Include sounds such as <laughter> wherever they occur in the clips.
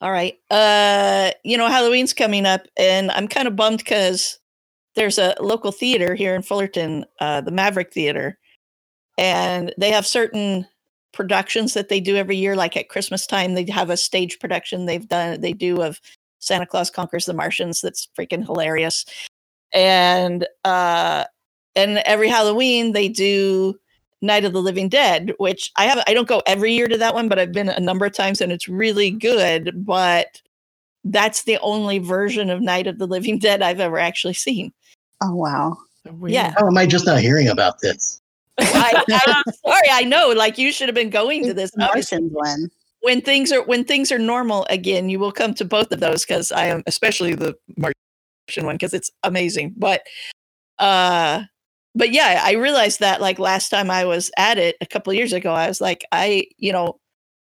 All right. Uh, you know, Halloween's coming up, and I'm kind of bummed because there's a local theater here in Fullerton, uh, the Maverick Theater, and they have certain productions that they do every year. Like at Christmas time, they have a stage production they've done. They do of Santa Claus Conquers the Martians. That's freaking hilarious. And uh, and every Halloween they do Night of the Living Dead, which I have I don't go every year to that one, but I've been a number of times and it's really good, but that's the only version of Night of the Living Dead I've ever actually seen. Oh wow. Yeah. How am I just not hearing about this? <laughs> I, I, sorry, I know. Like you should have been going to this. Obviously, Martians one. when things are when things are normal again, you will come to both of those because I am especially the Martian one because it's amazing. But uh but yeah, I realized that like last time I was at it a couple years ago, I was like, I, you know,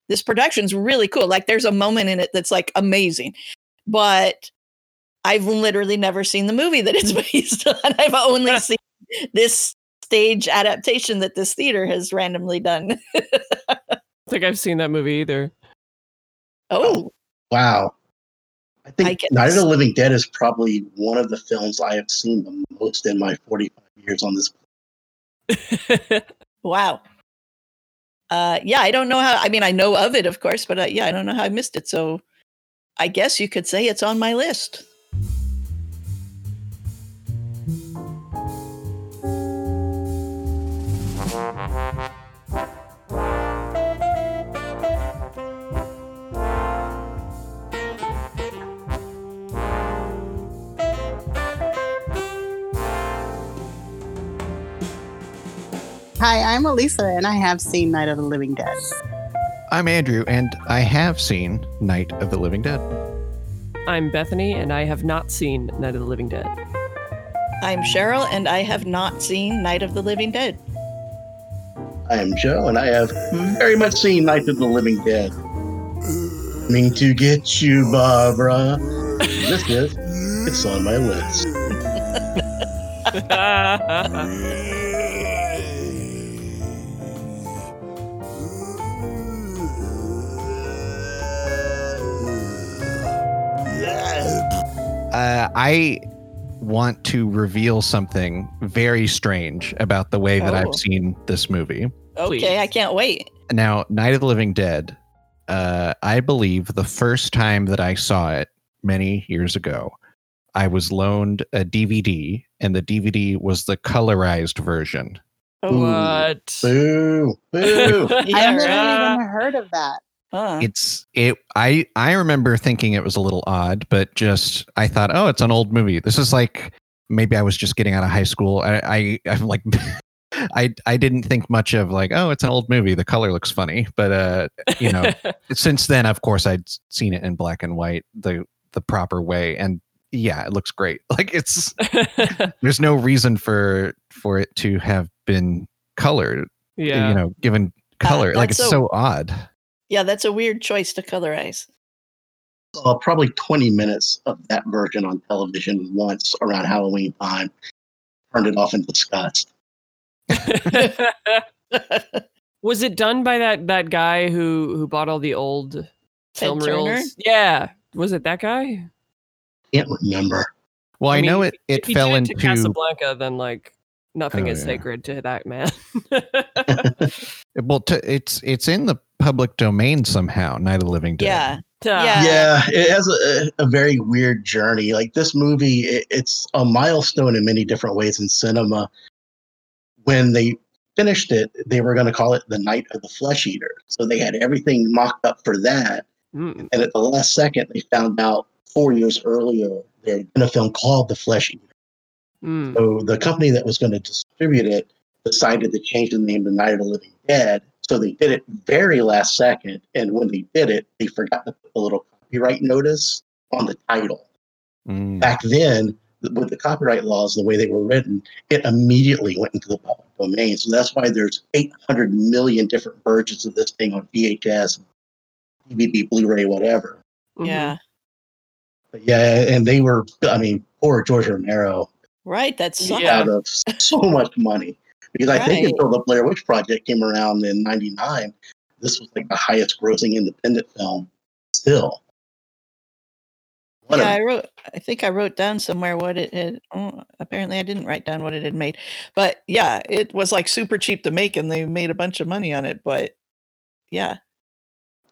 this production's really cool. Like there's a moment in it that's like amazing. But I've literally never seen the movie that it's <laughs> based on. I've only <laughs> seen this stage adaptation that this theater has randomly done. <laughs> I think I've seen that movie either. oh, Wow. I think I Night of the. Living Dead is probably one of the films I have seen the most in my 45 years on this. <laughs> wow. Uh, yeah, I don't know how. I mean, I know of it, of course, but uh, yeah, I don't know how I missed it. So, I guess you could say it's on my list. Hi, I'm Elisa, and I have seen Night of the Living Dead. I'm Andrew, and I have seen Night of the Living Dead. I'm Bethany, and I have not seen Night of the Living Dead. I'm Cheryl, and I have not seen Night of the Living Dead. I am Joe, and I have hmm? very much seen Night of the Living Dead. Coming to get you, Barbra. This is It's on my list. <laughs> Uh, I want to reveal something very strange about the way that Oh. I've seen this movie. Okay, Please. I can't wait. Now, Night of the Living Dead, uh, I believe the first time that I saw it many years ago, I was loaned a DVD, and the DVD was the colorized version. What? Boo, boo. <laughs> yeah, I've never even heard of that. Huh. It's it. I I remember thinking it was a little odd, but just I thought, oh, it's an old movie. This is like maybe I was just getting out of high school. I I I'm like. <laughs> I I didn't think much of like oh it's an old movie the color looks funny but uh you know <laughs> since then of course I'd seen it in black and white the the proper way and yeah it looks great <laughs> like it's there's no reason for for it to have been colored yeah. you know given color like it's so- so odd yeah, that's a weird choice to colorize. Saw probably 20 minutes of that version on television once around Halloween time. Turned it off in disgust. <laughs> <laughs> Was it done by that that guy who who bought all the old film Turner? reels? Yeah. Was it that guy? Can't remember. well I, I know it it if he fell did it to into Casablanca, then like nothing Oh, is yeah. sacred to that man. <laughs> well to, it's it's in the public domain somehow Night of the Living Dead yeah. Duh. Yeah. Yeah, it has a, a very weird journey. Like this movie, it, it's a milestone in many different ways in cinema. When they finished it, they were going to call it the Night of the Flesh Eater. So they had everything mocked up for that. Mm. And at the last second, they found out four years earlier there had been a film called The Flesh Eater. Mm. So the company that was going to distribute it decided to change the name to Night of the Living Dead. So they did it very last second. And when they did it, they forgot to put the little copyright notice on the title. Mm. Back then, with the copyright laws, the way they were written, it immediately went into the public domain. So that's why there's 800 million different versions of this thing on VHS, DVD, Blu-ray, whatever. Mhm. Yeah. But yeah, and they were, I mean, poor George Romero Right. That's Yeah. out of so much money. Because I think until the Blair Witch Project came around in '99, this was like the highest grossing independent film still. One yeah, of- I wrote. I think I wrote down somewhere what it had. Oh, apparently, I didn't write down what it had made. But yeah, it was like super cheap to make, and they made a bunch of money on it. But yeah,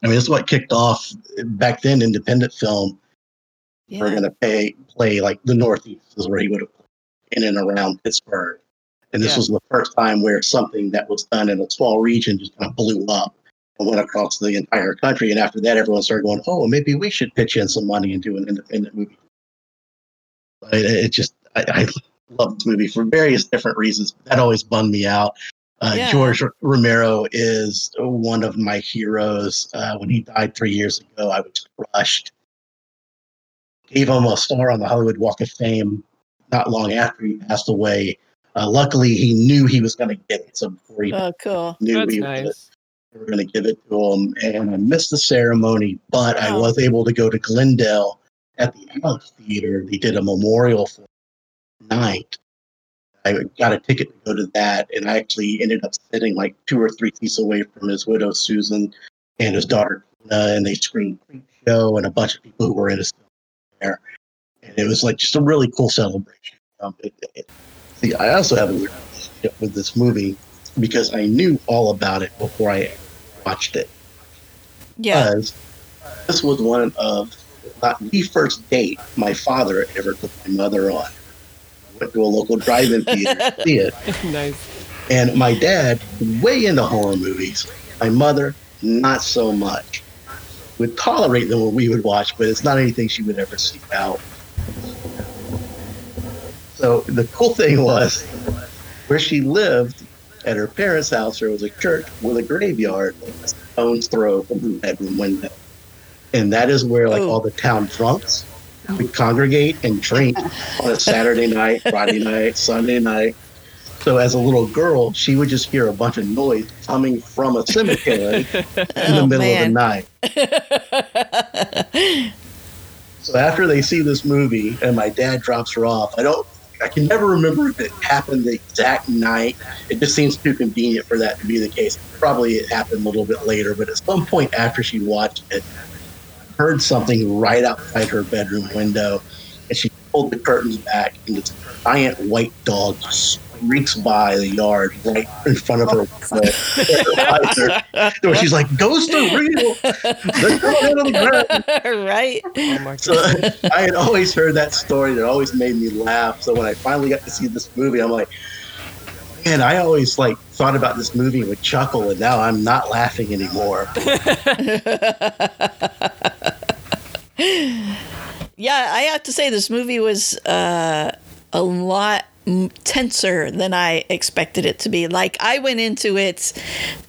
I mean, this is what kicked off back then. Independent film. yeah, We're going to pay play like the Northeast is where he would have played in and around Pittsburgh, and this Yeah. was the first time where something that was done in a small region just kind of blew up and went across the entire country. And after that, everyone started going, "Oh, maybe we should pitch in some money and do an independent movie." It, it just, I, I love this movie for various different reasons. That always bummed me out. Uh, Yeah. George Romero is one of my heroes. Uh, when he died three years ago, I was crushed. Gave him a star on the Hollywood Walk of Fame not long after he passed away. Uh, luckily, he knew he was going to get it, so before he oh, cool. knew That's he was nice. they were going to give it to him. And I missed the ceremony, but I was able to go to Glendale at the Alex Theater. They did a memorial for night. I got a ticket to go to that, and I actually ended up sitting like two or three seats away from his widow Susan and his daughter Tina, and they screened Creep Show and a bunch of people who were in his there. And it was like just a really cool celebration. Um, it, it, I also have a weird relationship with this movie because I knew all about it before I watched it. Yeah, Because this was one of not the first date my father ever took my mother on. Went to a local drive-in theater to <laughs> see it, nice. and my dad way into horror movies. My mother not so much. Would tolerate them when we would watch, but it's not anything she would ever seek out. So the cool thing was, where she lived, at her parents' house, there was a church with a graveyard, a stone's throw from her bedroom window, and that is where like all the town drunks oh. would congregate and drink <laughs> on a Saturday night, Friday night, Sunday night. So as a little girl, she would just hear a bunch of noise coming from a cemetery <laughs> in the Oh, middle man. of the night. <laughs> So after they see this movie and my dad drops her off, I don't I can never remember if it happened the exact night. It just seems too convenient for that to be the case. Probably it happened a little bit later, but at some point after she watched it, heard something right outside her bedroom window, and she pulled the curtains back, and this giant white dog streaks by the yard right in front of her <laughs> window. So she's like, "Ghosts are real. Let's go the ground." <laughs> right? Oh my So. <laughs> I had always heard that story that always made me laugh. So when I finally got to see this movie, I'm like, man, I always like thought about this movie with chuckle, and now I'm not laughing anymore. yeah, I have to say this movie was uh, a lot m- tenser than I expected it to be. Like I went into it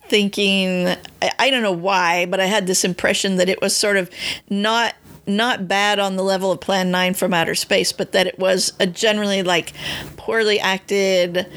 thinking I, I don't know why, but I had this impression that it was sort of not not bad on the level of Plan 9 from Outer Space, but that it was a generally like poorly acted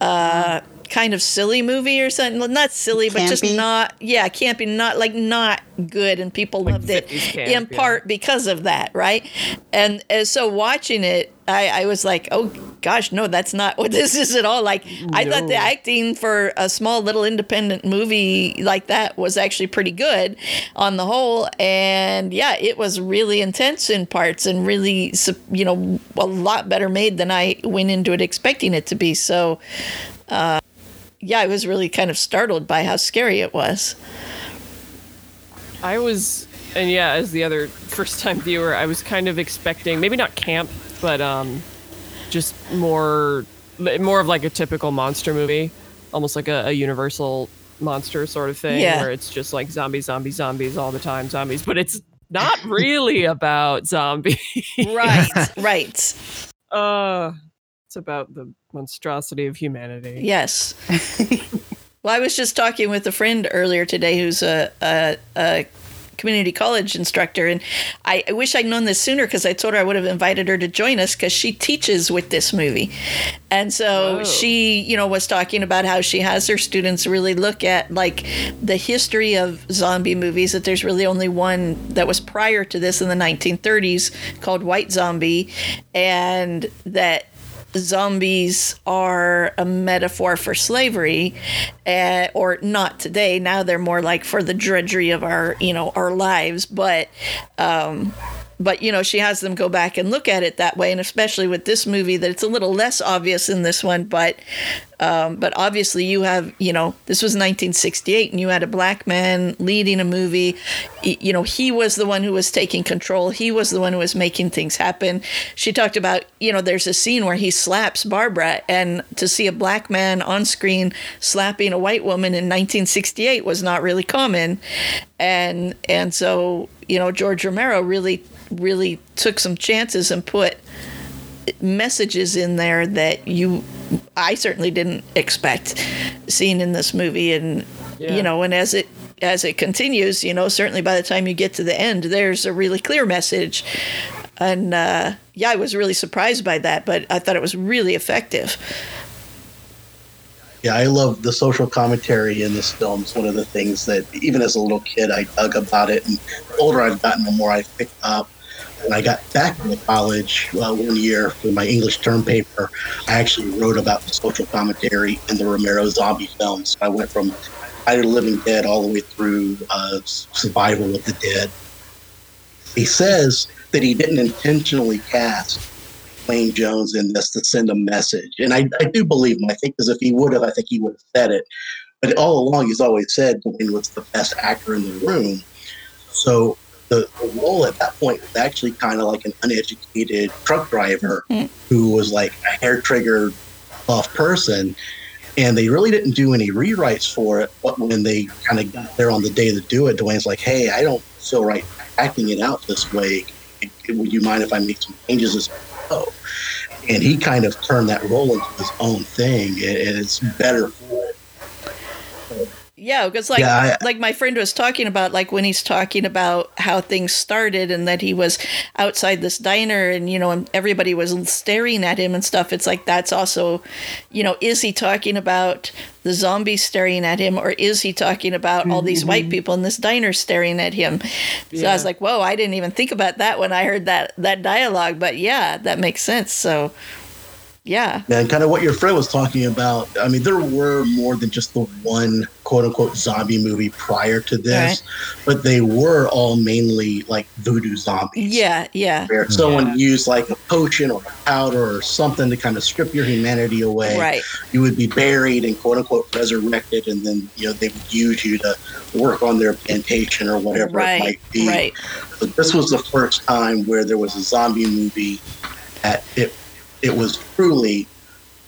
uh kind of silly movie or something. Well, Not silly, but just not yeah, campy, not be not like not good and people loved it camp, in yeah. part because of that, right? And, and so watching it, I, I was like, oh gosh, no, that's not what <laughs> this is at all. Like, I thought the acting for a small little independent movie like that was actually pretty good on the whole. And yeah, it was really intense in parts and really, you know, a lot better made than I went into it expecting it to be. So, uh, yeah, I was really kind of startled by how scary it was. I was, and yeah, as the other <laughs> first time viewer, I was kind of expecting maybe not camp, but um, just more, more of like a typical monster movie, almost like a, a Universal monster sort of thing, Yeah. where it's just like zombies, zombies, zombies all the time, zombies, but it's not really about zombies. Right, <laughs> right. Uh, it's about the monstrosity of humanity. Yes. well, I was just talking with a friend earlier today who's a, a, a community college instructor, and I, I wish I'd known this sooner because I told her I would have invited her to join us because she teaches with this movie. And so Whoa. she, you know, was talking about how she has her students really look at like the history of zombie movies, that there's really only one that was prior to this in the 1930s called White Zombie, and that zombies are a metaphor for slavery uh, or not today. Now they're more like for the drudgery of our you know our lives. But um but you know she has them go back and look at it that way and especially with this movie that it's a little less obvious in this one but um, but obviously you have you know this was 1968 and you had a black man leading a movie. You know he was the one who was taking control. He was the one who was making things happen. She talked about you know there's a scene where he slaps barbara and to see a black man on screen slapping a white woman in 1968 was not really common. And and so you know george romero really really took some chances and put messages in there that you I certainly didn't expect seeing in this movie. And Yeah. you know and as it as it continues you know certainly by the time you get to the end there's a really clear message. And uh, yeah I was really surprised by that but I thought it was really effective Yeah, I love the social commentary in this film. It's one of the things that, even as a little kid, I dug about it. And the older I've gotten, the more I've picked up. When I got back into college uh, one year for my English term paper, I actually wrote about the social commentary in the Romero zombie films. I went from Night of the Living Dead all the way through uh, Survival of the Dead. He says that he didn't intentionally cast Duane Jones in this to send a message. And I, I do believe him. I think because if he would have, I think he would have said it. But all along, he's always said Duane was the best actor in the room. So the, the role at that point was actually kind of like an uneducated truck driver Mm. who was like a hair trigger off person. And they really didn't do any rewrites for it. But when they kind of got there on the day to do it, Duane's like, hey, I don't feel right acting it out this way. Would you mind if I make some changes And he kind of turned that role into his own thing, and it's better for. Yeah, because like Yeah, I- like my friend was talking about, like when he's talking about how things started and that he was outside this diner and you know and everybody was staring at him and stuff. It's like that's also, you know, is he talking about the zombies staring at him or is he talking about all these mm-hmm. white people in this diner staring at him? So I was like, whoa, I didn't even think about that when I heard that that dialogue. But yeah, that makes sense. So yeah, And kind of what your friend was talking about. I mean, there were more than just the one quote unquote zombie movie prior to this, but they were all mainly like voodoo zombies. yeah, yeah, Where someone used like a potion or a powder or something to kind of strip your humanity away. right, You would be buried and quote unquote resurrected, and then you know they would use you to work on their plantation or whatever it might be. right. But this was the first time where there was a zombie movie that it it was truly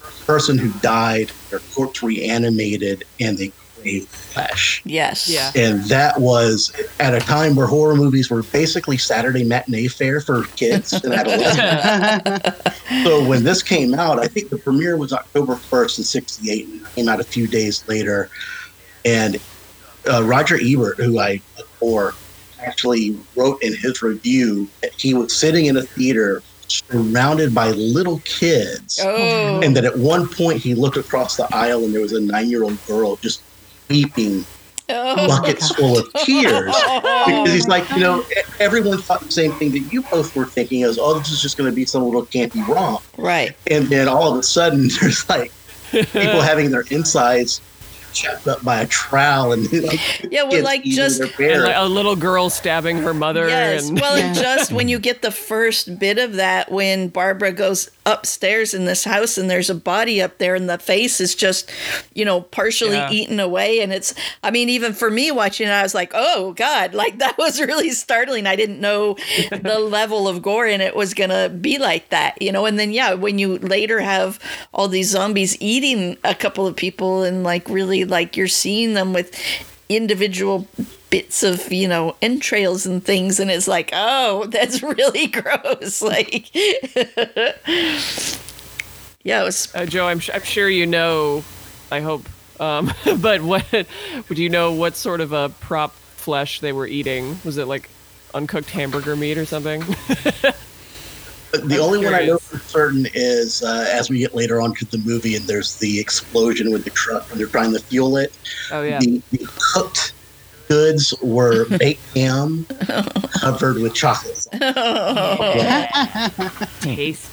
a person who died, their corpse reanimated, and they craved flesh. Yes. Yeah. And that was at a time where horror movies were basically Saturday matinee fare for kids and adolescents. <laughs> so when this came out, I think the premiere was October 1st in 68 and it came out a few days later. And uh, Roger Ebert, who I adore, actually wrote in his review that he was sitting in a theater surrounded by little kids. Oh. And that at one point he looked across the aisle and there was a nine year old girl just weeping Oh. buckets full of tears. <laughs> Because he's like, you know, everyone thought the same thing that you both were thinking is, oh, this is just going to be some little campy romp. Right. And then all of a sudden, <laughs> there's like people <laughs> having their insides chopped up by a trowel and <laughs> like, Yeah, well, kids like just their And parents. like a little girl stabbing her mother. yes. And Well, and Yeah. <laughs> just when you get the first bit of that, when Barbra goes upstairs in this house and there's a body up there and the face is just, you know, partially Yeah. eaten away, and it's. I mean, even for me watching it, I was like, oh god, <laughs> like that was really startling. I didn't know the level of gore in it was gonna be like that, you know. And then yeah, when you later have all these zombies eating a couple of people and like really like you're seeing them with individual bits of you know entrails and things and it's like oh <laughs> that's really gross <laughs> like <laughs> yeah it was uh, Joe, I'm, I'm sure you know. I hope. Um, but what would you know? What sort of a prop flesh they were eating? Was it like uncooked hamburger meat or something? The only one I know for certain is uh, as we get later on to the movie and there's the explosion with the truck and they're trying to fuel it. oh yeah. The, the cooked goods were <laughs> baked ham covered with chocolate. sauce. <laughs> taste.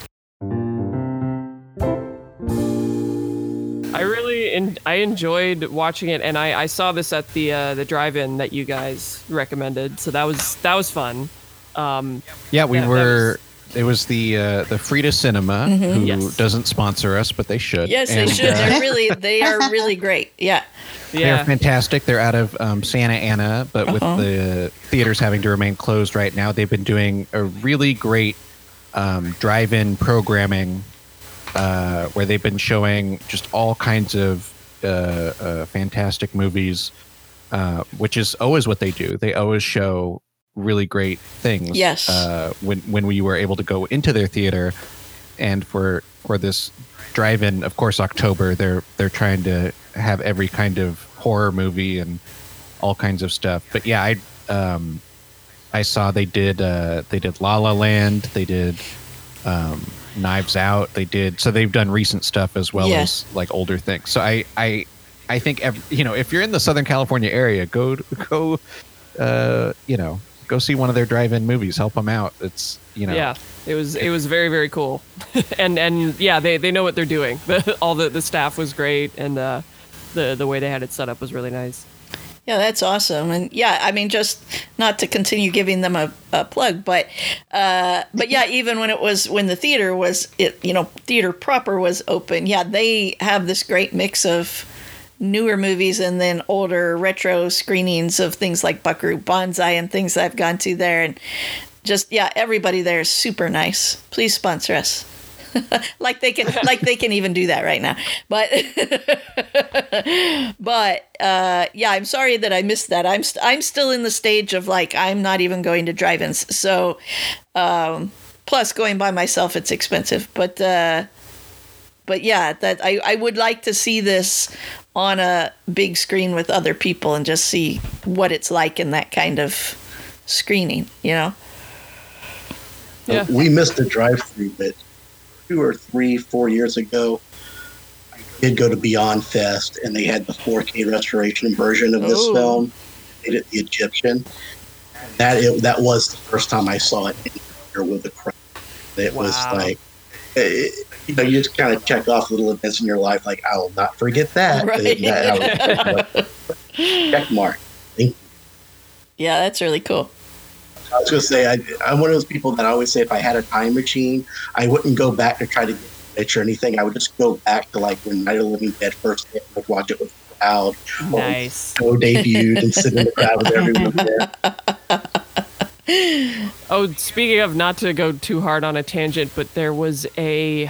I really en- I enjoyed watching it, and I, I saw this at the uh, the drive-in that you guys recommended, so that was that was fun. Um, Yeah, we Yeah, that were. It was the uh, the Frida Cinema Mhm. who Yes. doesn't sponsor us, but they should. Yes, they should. uh, They're really, they are really great. Yeah. <laughs> They're fantastic. They're out of um, Santa Ana, but with Uh-huh. the theaters having to remain closed right now, they've been doing a really great um, drive-in programming uh, where they've been showing just all kinds of uh, uh, fantastic movies, uh, which is always what they do. They always show really great things. Yes. Uh, when when we were able to go into their theater, and for for this drive-in, of course, October, they're they're trying to have every kind of horror movie and all kinds of stuff. But yeah, I um, I saw they did uh, they did La La Land, they did um, Knives Out, they did so they've done recent stuff as well Yes. as like older things. So I I I think ev you know if you're in the Southern California area, go <laughs> go uh, you know go see one of their drive-in movies, help them out. It's you know yeah. It was it was very very cool, <laughs> and and yeah, they they know what they're doing. <laughs> All the the staff was great, and uh, the the way they had it set up was really nice. Yeah, that's awesome. And yeah, I mean, just not to continue giving them a, a plug, but uh, but yeah, even when it was when the theater was it, you know, theater proper was open. Yeah, they have this great mix of newer movies and then older retro screenings of things like Buckaroo Banzai and things I've gone to there, and just yeah, everybody there is super nice. Please sponsor us. <laughs> like they can like they can even do that right now. But <laughs> but uh yeah i'm sorry that i missed that. I'm st- i'm still in the stage of like i'm not even going to drive-ins. So um plus going by myself it's expensive. But uh but yeah that i i would like to see this on a big screen with other people and just see what it's like in that kind of screening you know Yeah. Uh, we missed the drive-through, but two or three, four years ago, I did go to Beyond Fest, and they had the 4K restoration version of this Oh. film. They did the Egyptian. That it, that was the first time I saw it in theater with a crowd. It was like, eh, you know, you just kind of check off little events in your life, like I will not forget that. <laughs> Right. That- <laughs> that- check mark. yeah that's really cool I was going to say, I, I'm one of those people that I always say if I had a time machine, I wouldn't go back to try to get a picture or anything. I would just go back to like when Night of the Living Dead first hit, and watch it with the crowd. Or when Nice. Go debuted and sit in the crowd with everyone there. <laughs> Oh, speaking of not to go too hard on a tangent, but there was a,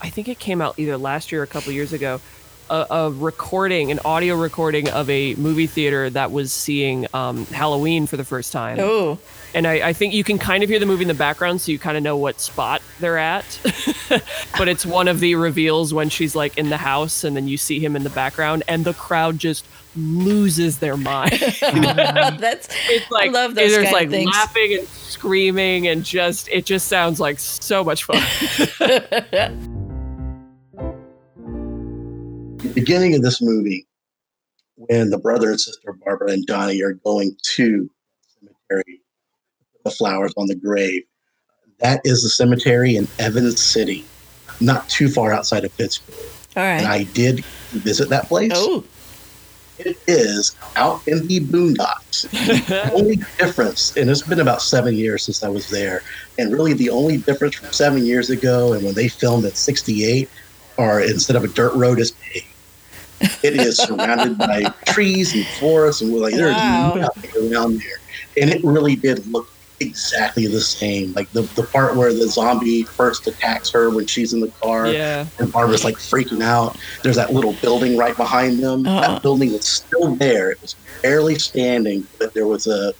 I think it came out either last year or a couple years ago, a, a recording, an audio recording of a movie theater that was seeing um, Halloween for the first time. oh And I, I think you can kind of hear the movie in the background, so you kind of know what spot they're at. <laughs> but it's one of the reveals when she's like in the house, and then you see him in the background, and the crowd just loses their mind. <laughs> that's <laughs> it's like I love those there's kind of like things. laughing and screaming and just it just sounds like so much fun. the beginning of this movie, when the brother and sister Barbra and Johnny are going to cemetery, the flowers on the grave, that is the cemetery in Evans City, not too far outside of Pittsburgh. all And I did visit that place. oh It is out in the boondocks. <laughs> The only difference, and it's been about seven years since I was there, and really the only difference from seven years ago and when they filmed at 68 are instead of a dirt road, is paved. It is surrounded by <laughs> trees and forests, and we're like, there's Wow. nothing around there. And it really did look exactly the same. Like the, the part where the zombie first attacks her when she's in the car yeah. and Barbra's like freaking out. There's that little building right behind them. Uh-uh. That building was still there. It was barely standing, but there was a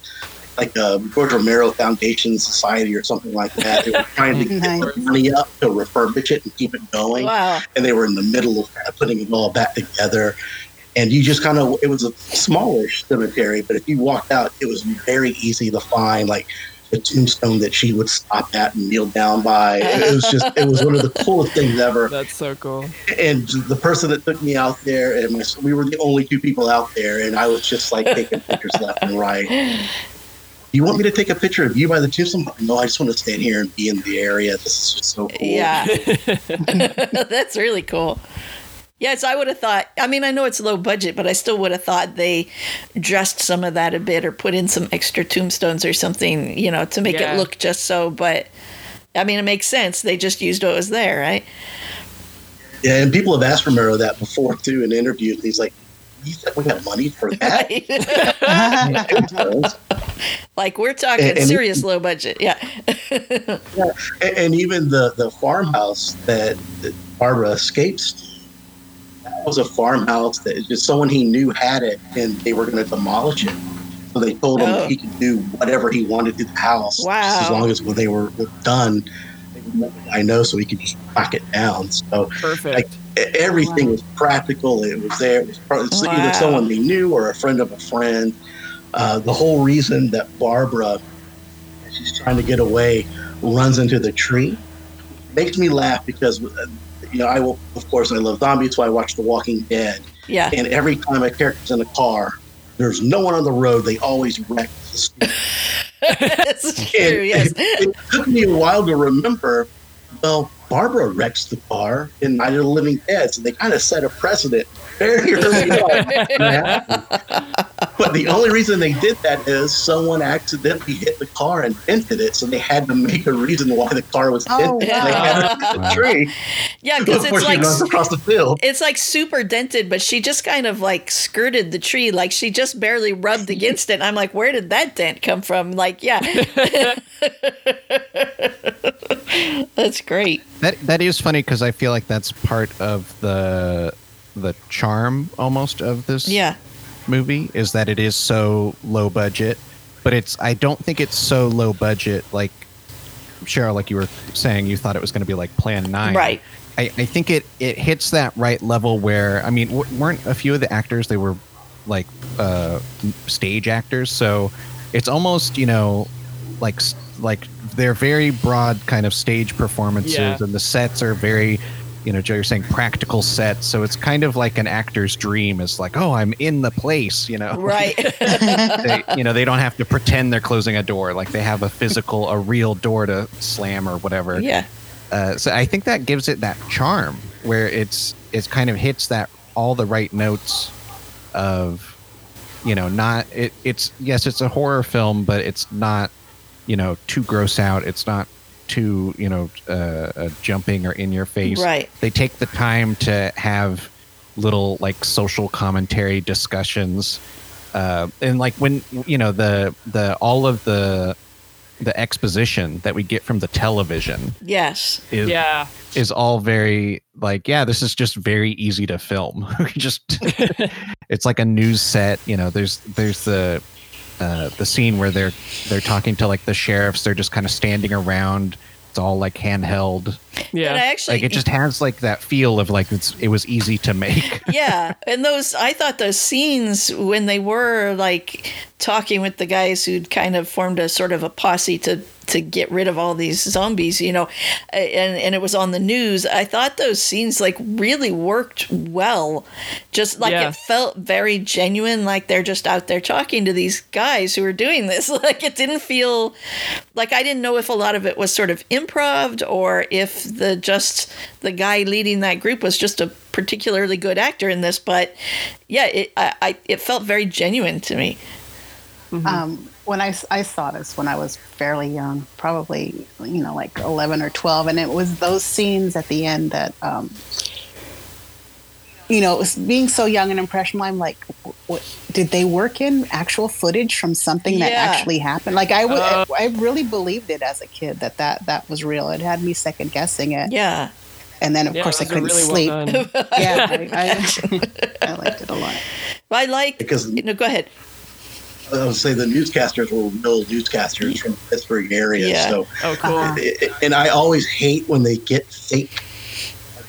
like a George Romero Foundation Society or something like that. They were trying to get <laughs> Nice. the money up to refurbish it and keep it going. wow And they were in the middle of putting it all back together. And you just kind of, it was a smallish cemetery, but if you walked out, it was very easy to find, like the tombstone that she would stop at and kneel down by. It was just, it was one of the coolest things ever. <laughs> That's so cool. and the person that took me out there and my, we were the only two people out there and i was just like taking pictures left and right. You want me to take a picture of you by the tombstone? No i just want to stand here and be in the area. This is just so cool. Yeah. <laughs> <laughs> That's really cool Yes, I would have thought. I mean, I know it's low budget, but I still would have thought they dressed some of that a bit or put in some extra tombstones or something, you know, to make Yeah. it look just so. But I mean, it makes sense. They just used what was there, right? Yeah, and people have asked Romero that before too in interviews. He's like, "You think we got money for <laughs> that?" <laughs> Like we're talking And- and- serious low budget. <laughs> Yeah. and, and even the the farmhouse that, that Barbra escapes to, that was a farmhouse that just someone he knew had it and they were going to demolish it. So they told him Oh. he could do whatever he wanted to the house just as long as when they were done I know so he could just knock it down. So Perfect. everything was practical. It was there. It was pro- it's Wow. either someone they knew or a friend of a friend. Uh, the whole reason that Barbra she's trying to get away runs into the tree makes me laugh because uh, you know I will of course I love zombies so I watch The Walking Dead Yeah. and every time a character's in a car there's no one on the road they always wreck the. It's <laughs> true. And Yes. it took me a while to remember well Barbra wrecks the car in Night of the Living Dead so they kind of set a precedent very early on but the only reason they did that is someone accidentally hit the car and dented it, so they had to make a reason why the car was Oh, dented. They had to hit the wow. tree Yeah, because it's like runs across the field. it's like super dented, but she just kind of like skirted the tree, like she just barely rubbed against it. I'm like, where did that dent come from? Like, yeah, <laughs> that's great. That that is funny because I feel like that's part of the the charm almost of this Yeah, movie is that it is so low budget, but it's I don't think it's so low budget like Cheryl, like you were saying, you thought it was going to be like Plan Nine, right. I, I think it it hits that right level where I mean w- weren't a few of the actors they were like uh, stage actors so it's almost you know like like they're very broad kind of stage performances Yeah. and the sets are very you know Joe you're saying practical sets so it's kind of like an actor's dream is like oh I'm in the place you know? Right. <laughs> <laughs> they, you know they don't have to pretend they're closing a door. Like they have a physical a real door to slam or whatever. Yeah. uh, so I think that gives it that charm where it's it's kind of hits that all the right notes of you know not it, it's yes it's a horror film but it's not you know too gross out. It's not too you know uh, uh, jumping or in your face Right. they take the time to have little like social commentary discussions uh, and like when you know the the all of the the exposition that we get from the television Yes. is Yeah. is all very like yeah this is just very easy to film <laughs> just <laughs> it's like a news set you know there's there's the uh the scene where they're they're talking to like the sheriffs they're just kind of standing around. It's all like handheld. Yeah, And I Yeah. actually, like it just has like that feel of like it's it was easy to make. <laughs> Yeah. And those i thought those scenes when they were like talking with the guys who'd kind of formed a sort of a posse to to get rid of all these zombies you know and and it was on the news. I thought those scenes like really worked well. Just like Yeah. it felt very genuine like they're just out there talking to these guys who are doing this. <laughs> Like it didn't feel like i didn't know if a lot of it was sort of improv or if the just the guy leading that group was just a particularly good actor in this but yeah it i, I it felt very genuine to me. Um, when I saw this when I was fairly young, probably you know like eleven or twelve, and it was those scenes at the end that, um, you know, it was being so young and impressionable. I'm like, what, did they work in actual footage from something that Yeah. actually happened? Like I, w- Uh. I really believed it as a kid that that that was real. It had me second guessing it, yeah and then of Yeah, course I couldn't really sleep. well <laughs> yeah, I, I, I <laughs> liked it a lot. i like Because no go ahead I would say the newscasters were real newscasters from the Pittsburgh area. Yeah. So, Oh, cool. Uh-huh. it- it- and I always hate when they get fake,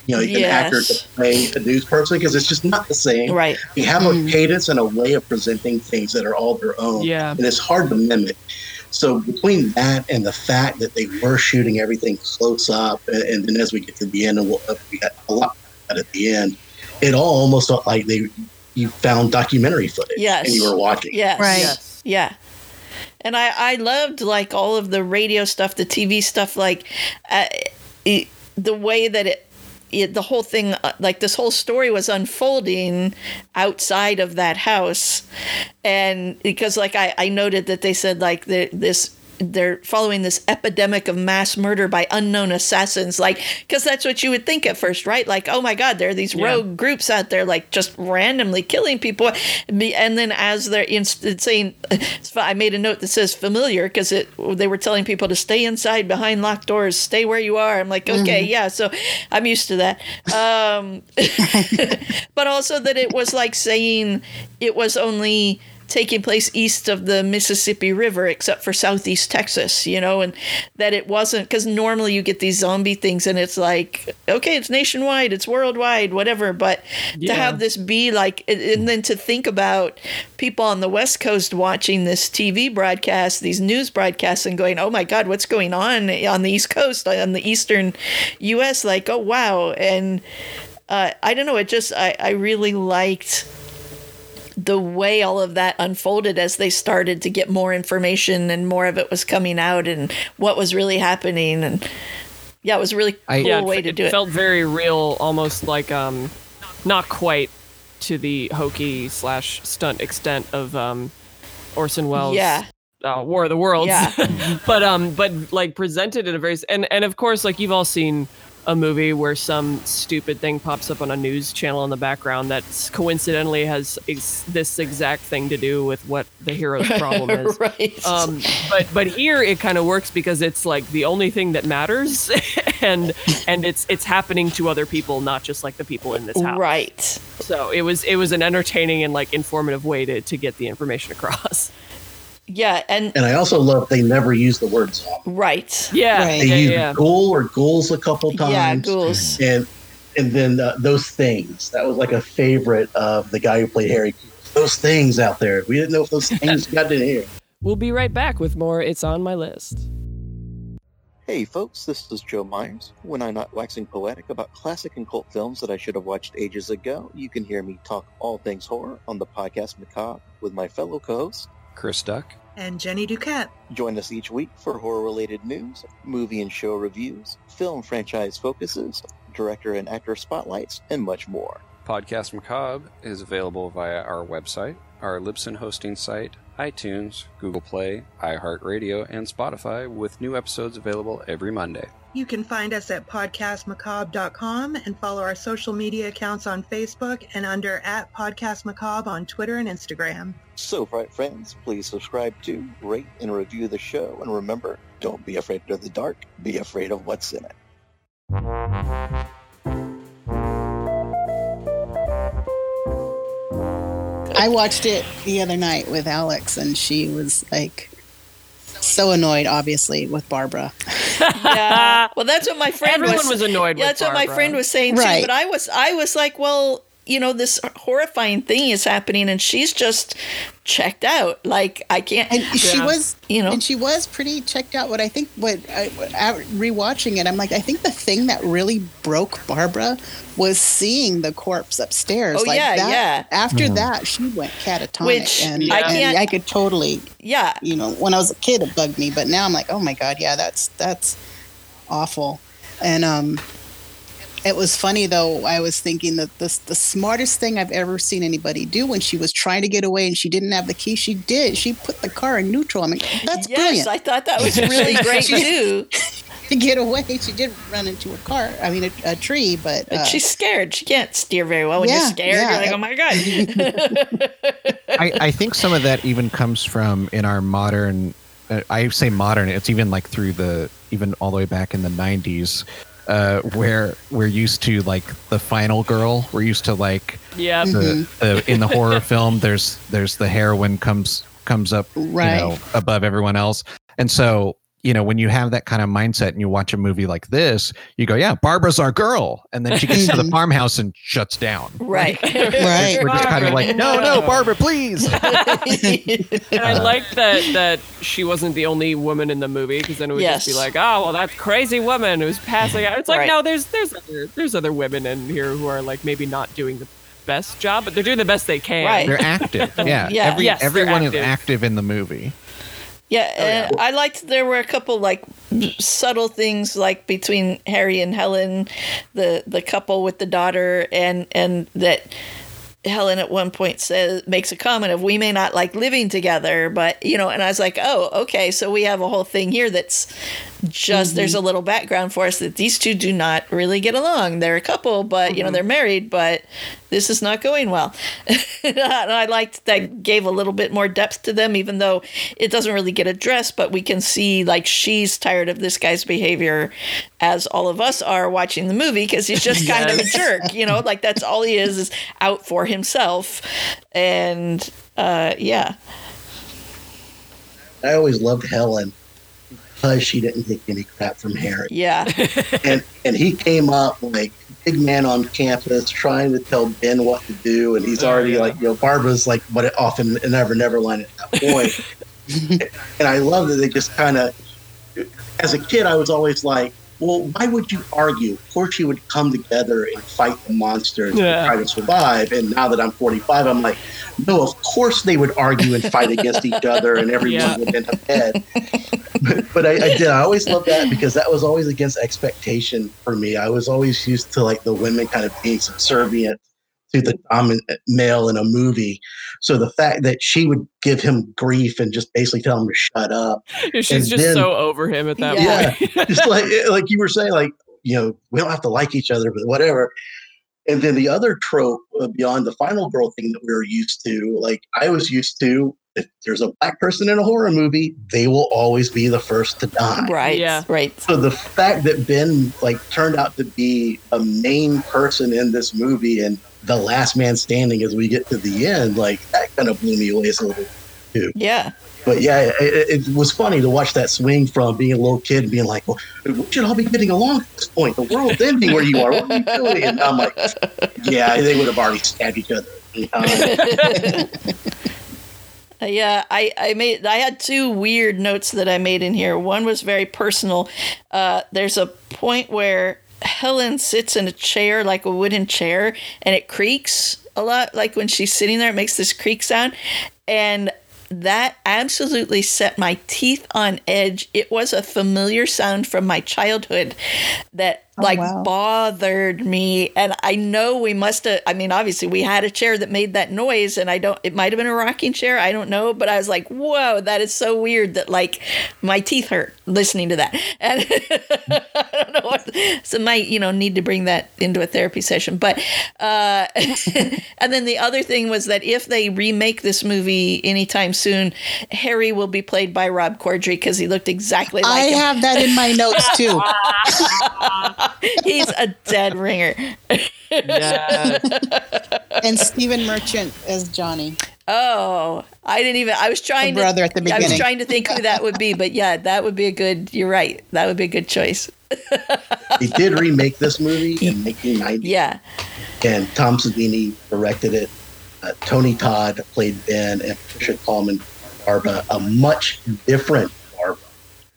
you know, an actor to Yes. play a news person because it's just not the same. right You have Mm. a cadence and a way of presenting things that are all their own. Yeah. and it's hard to mimic. So between that and the fact that they were shooting everything close up, and, and then as we get to the end, and we'll, uh, we got a lot at the end, it all almost felt like they you found documentary footage Yes. and you were watching. yes Right. Yes. Yeah. And I, I loved like all of the radio stuff, the TV stuff, like uh, it, the way that it it, the whole thing, uh, like this whole story was unfolding outside of that house. And because, like, I, I noted that they said, like, the, this they're following this epidemic of mass murder by unknown assassins like because that's what you would think at first right? Like oh my god there are these Yeah. rogue groups out there like just randomly killing people. And then as they're in, saying i made a note that says familiar because it they were telling people to stay inside behind locked doors stay where you are. I'm like okay yeah so i'm used to that. Um <laughs> <laughs> but also that it was like saying it was only taking place east of the Mississippi River, except for southeast Texas, you know, and that it wasn't because normally you get these zombie things and it's like, okay, it's nationwide, it's worldwide, whatever. But to have this be like, and- and then to think about people on the West Coast watching this TV broadcast, these news broadcasts, and going, oh my God, what's going on on the East Coast, on the Eastern US? Like, oh wow. And uh, I don't know, it just, I, I really liked the way all of that unfolded as they started to get more information and more of it was coming out and what was really happening and yeah it was a really cool I- yeah, way it, to it do it felt very real, almost like um, not quite to the hokey slash stunt extent of um, Orson Welles. yeah uh, War of the Worlds. Yeah. <laughs> but um, but like presented in a very and and of course like you've all seen a movie where some stupid thing pops up on a news channel in the background that coincidentally has ex- this exact thing to do with what the hero's <laughs> problem is. right Um, but but here it kind of works because it's like the only thing that matters, <laughs> and and it's it's happening to other people, not just like the people in this house. right So it was it was an entertaining and like informative way to to get the information across. Yeah and And I also love they never use the word zombie. right Yeah, Right. They yeah, use yeah. ghoul or ghouls a couple times. yeah ghouls and and then uh, those things that was like a favorite of the guy who played Harry. Those things out there. We didn't know if those things <laughs> got in here. We'll be right back with more. It's on my list. Hey folks, this is Joe Myers. When I'm not waxing poetic about classic and cult films that I should have watched ages ago, you can hear me talk all things horror on the podcast Macabre with my fellow co-hosts. Chris Duck. and Jenny Duquette. Join us each week for horror-related news, movie and show reviews, film franchise focuses, director and actor spotlights, and much more. Podcast Macabre is available via our website, our Libsyn hosting site, iTunes, Google Play, iHeartRadio, and Spotify, with new episodes available every Monday. You can find us at podcastmacabre.com and follow our social media accounts on Facebook and under at Podcast Macabre on Twitter and Instagram. So, fright friends, please subscribe to, rate, and review the show, and remember, don't be afraid of the dark, be afraid of what's in it. I watched it the other night with Alex, and she was like so annoyed, obviously, with Barbra. <laughs> yeah well that's what my friend Everyone was, was annoyed. yeah with that's what my friend was saying Right. too but i was i was like well you know this horrifying thing is happening and she's just checked out like i can't And she Yeah. was, you know and she was pretty checked out. What I think, what I, I- rewatching it, I'm like, I think the thing that really broke Barbra was seeing the corpse upstairs. Oh, like yeah, that, yeah. After that, she went catatonic, Which and, I and can't- I could totally, yeah you know, when I was a kid, it bugged me, but now I'm like, oh my god, yeah, that's that's awful. And um, it was funny though. I was thinking that this the smartest thing I've ever seen anybody do when she was trying to get away and she didn't have the key. She did. She put the car in neutral. I mean, that's yes brilliant. i thought that was really <laughs> great too <laughs> to get away, she did run into a car. I mean, a, a tree, but But uh, she's scared. She can't steer very well when Yeah, you're scared. yeah. You're like, oh my god. <laughs> I, I think some of that even comes from in our modern uh, i say modern it's even like through the even all the way back in the 90s uh, where we're used to like the final girl we're used to like Yeah. the, the in the horror <laughs> film there's there's the heroine comes comes up Right. you know above everyone else and so you know when you have that kind of mindset and you watch a movie like this you go yeah barbara's our girl and then she gets to the <laughs> farmhouse and shuts down right. right. we're just kind of like no no <laughs> barbara please <laughs> And I uh, like that that she wasn't the only woman in the movie because then it would just be like, oh well, that crazy woman who's passing out. It's like Right. no, there's there's other, there's other women in here who are like maybe not doing the best job, but they're doing the best they can. Right. They're active. Yeah. Yeah. Every, Yes, they're everyone is active. active in the movie. Yeah, oh, and uh, I liked there were a couple like subtle things like between Harry and Helen, the the couple with the daughter, and and that Helen at one point says makes a comment of we may not like living together, but you know, and I was like, oh, okay, so we have a whole thing here that's just there's a little background for us that these two do not really get along. They're a couple, but you know, they're married, but this is not going well. <laughs> and I liked that gave a little bit more depth to them, even though it doesn't really get addressed, but we can see like she's tired of this guy's behavior as all of us are watching the movie because he's just kind of a <laughs> jerk, you know, like that's all he is is out for himself. And uh yeah. I always loved Helen because she didn't take any crap from Harry. Yeah. <laughs> and and he came up like big man on campus trying to tell Ben what to do, and he's Oh, already yeah. like, you know, Barbra's like, what off in Never Never line at that point. <laughs> and I love that they just kind of, as a kid, I was always like, well, why would you argue? Of course, you would come together and fight the monsters Yeah. and try to survive. And now that I'm 45, I'm like, no, of course they would argue and fight against each other, and everyone Yeah. would end up dead but, but I, I did. I always loved that because that was always against expectation for me. I was always used to like the women kind of being subservient to the dominant male in a movie. So the fact that she would give him grief and just basically tell him to shut up, She's And just then- so over him at that Yeah. point. <laughs> just like like you were saying, like you know, we don't have to like each other, but whatever. And then the other trope uh, beyond the final girl thing that we were used to, like I was used to, if there's a black person in a horror movie, they will always be the first to die. Right. Yeah. Right. So the fact that Ben like turned out to be a main person in this movie and the last man standing as we get to the end, like that kind of blew me away a little. too. Yeah. But yeah, it, it was funny to watch that swing from being a little kid and being like, "Well, we should all be getting along at this point. The world's ending where you are. What are you doing?" And I'm like, "Yeah, they would have already stabbed each other." <laughs> Uh, Yeah, I, I made I had two weird notes that I made in here. One was very personal. Uh, there's a point where Helen sits in a chair, like a wooden chair, and it creaks a lot. Like when she's sitting there, it makes this creak sound, and that absolutely set my teeth on edge. It was a familiar sound from my childhood that like wow. bothered me and i know we must have i mean obviously we had a chair that made that noise and i don't it might have been a rocking chair i don't know but i was like whoa that is so weird that like my teeth hurt listening to that <laughs> and i don't know what so might you know need to bring that into a therapy session but uh <laughs> and then the other thing was that if they remake this movie anytime soon harry will be played by rob corddry because he looked exactly like I him have that in my notes too. <laughs> he's a dead ringer yeah. And Stephen Merchant as Johnny. Oh, I didn't even. I was trying The brother to. at the beginning. I was trying to think who that would be, but yeah, that would be a good. You're right. That would be a good choice. they did remake this movie in <laughs> 1990, Yeah, and Tom Savini directed it. Uh, Tony Todd played Ben, and Patricia Tallman Barbra, a much different Barbra.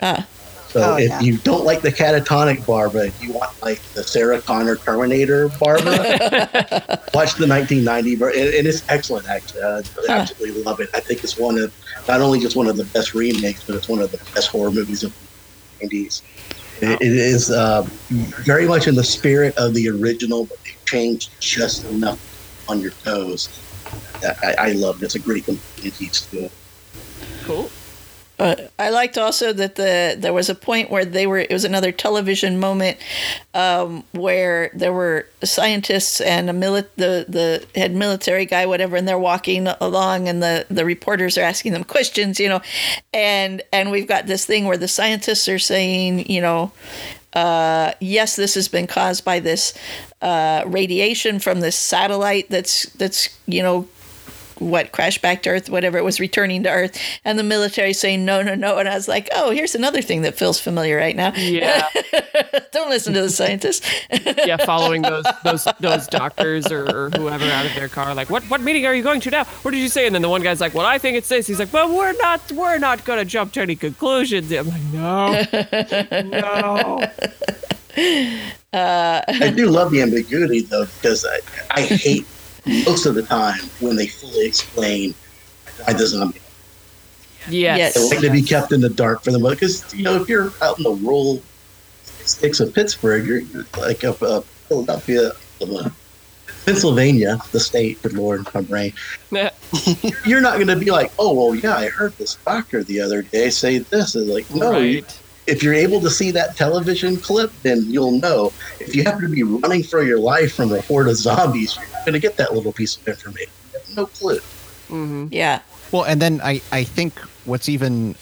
Ah. So Oh, if yeah. you don't like the catatonic Barbra, if you want like the Sarah Connor Terminator Barbra, <laughs> watch the 1990 ver- and, and it's excellent. Actually, I absolutely love it. I think it's one of not only just one of the best remakes, but it's one of the best horror movies of the 90s. It, it is uh, very much in the spirit of the original, but they changed just enough on your toes. I, I love it. It's a great companion piece to it. Cool. Uh, I liked also that the there was a point where they were. It was another television moment um, where there were scientists and a mili- the the head military guy, whatever, and they're walking along, and the the reporters are asking them questions, you know, and and we've got this thing where the scientists are saying, you know, uh, yes, this has been caused by this uh, radiation from this satellite that's that's you know what crashed back to Earth, whatever it was returning to Earth, and the military saying no, no, no, and I was like, oh, here's another thing that feels familiar right now. Yeah. <laughs> Don't listen to the scientists. <laughs> Yeah, following those those those doctors or, or whoever out of their car, like, what what meeting are you going to now? What did you say? And then the one guy's like, well, I think it's this. He's like, but we're not we're not gonna jump to any conclusions. I'm like, no, no. <laughs> Uh, I do love the ambiguity though, because I, I hate most of the time when they fully explain why the zombie. Yes. They like to be kept in the dark for the most because you know if you're out in the rural sticks of Pittsburgh, you're you're like up uh, Philadelphia, Pennsylvania, the state. Good lord, my brain. <laughs> You're not going to be like, oh well, yeah, I heard this doctor the other day say this. And like, no, you- if you're able to see that television clip, then you'll know. If you happen to be running for your life from a horde of zombies, you're going to get that little piece of information. No clue. hmm Yeah. Well, and then I, I think what's even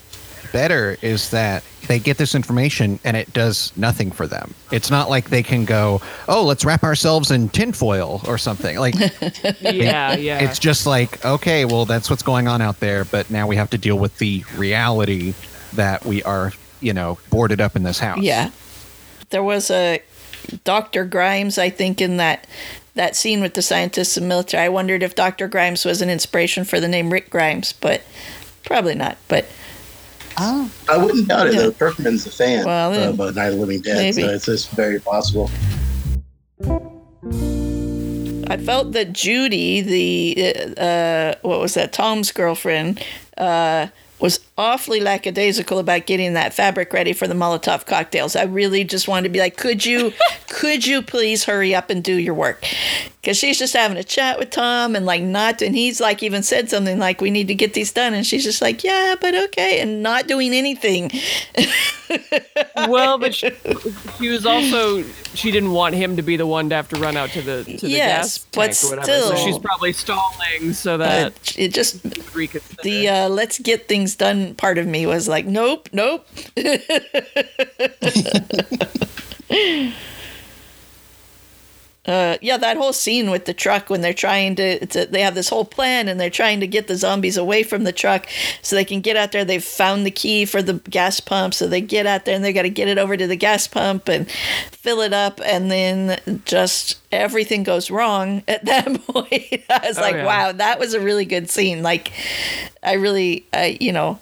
better is that they get this information and it does nothing for them. It's not like they can go, oh, let's wrap ourselves in tinfoil or something. Like, <laughs> Yeah, yeah. it's just like, okay, well, that's what's going on out there. But now we have to deal with the reality that we are, you know, boarded up in this house. Yeah. There was a Dr. Grimes, I think, in that that scene with the scientists and military. I wondered if Dr. Grimes was an inspiration for the name Rick Grimes, but probably not. But Oh, I wouldn't doubt it, Yeah. though. Kirkman's a fan Well, then, of uh, Night of the Living Dead, maybe. so it's just very possible. I felt that Judy, the uh, what was that, Tom's girlfriend, uh, was awfully lackadaisical about getting that fabric ready for the Molotov cocktails. I really just wanted to be like, could you, <laughs> could you please hurry up and do your work? Because she's just having a chat with Tom and like not, and he's like even said something like, we need to get these done, and she's just like, yeah, but okay, and not doing anything. <laughs> well, but she, she was also she didn't want him to be the one to have to run out to the to the Yes, gas but tank or whatever. So still- she's probably stalling so that But it just he would reconsider. the uh, let's get things done part of me was like, nope, nope. <laughs> <laughs> Uh, yeah, that whole scene with the truck when they're trying to, to, they have this whole plan and they're trying to get the zombies away from the truck so they can get out there. They've found the key for the gas pump, so they get out there and they got to get it over to the gas pump and fill it up, and then just everything goes wrong <laughs> at that <laughs> point. I was Oh, like, yeah. wow, that was a really good scene. Like, I really, I you know,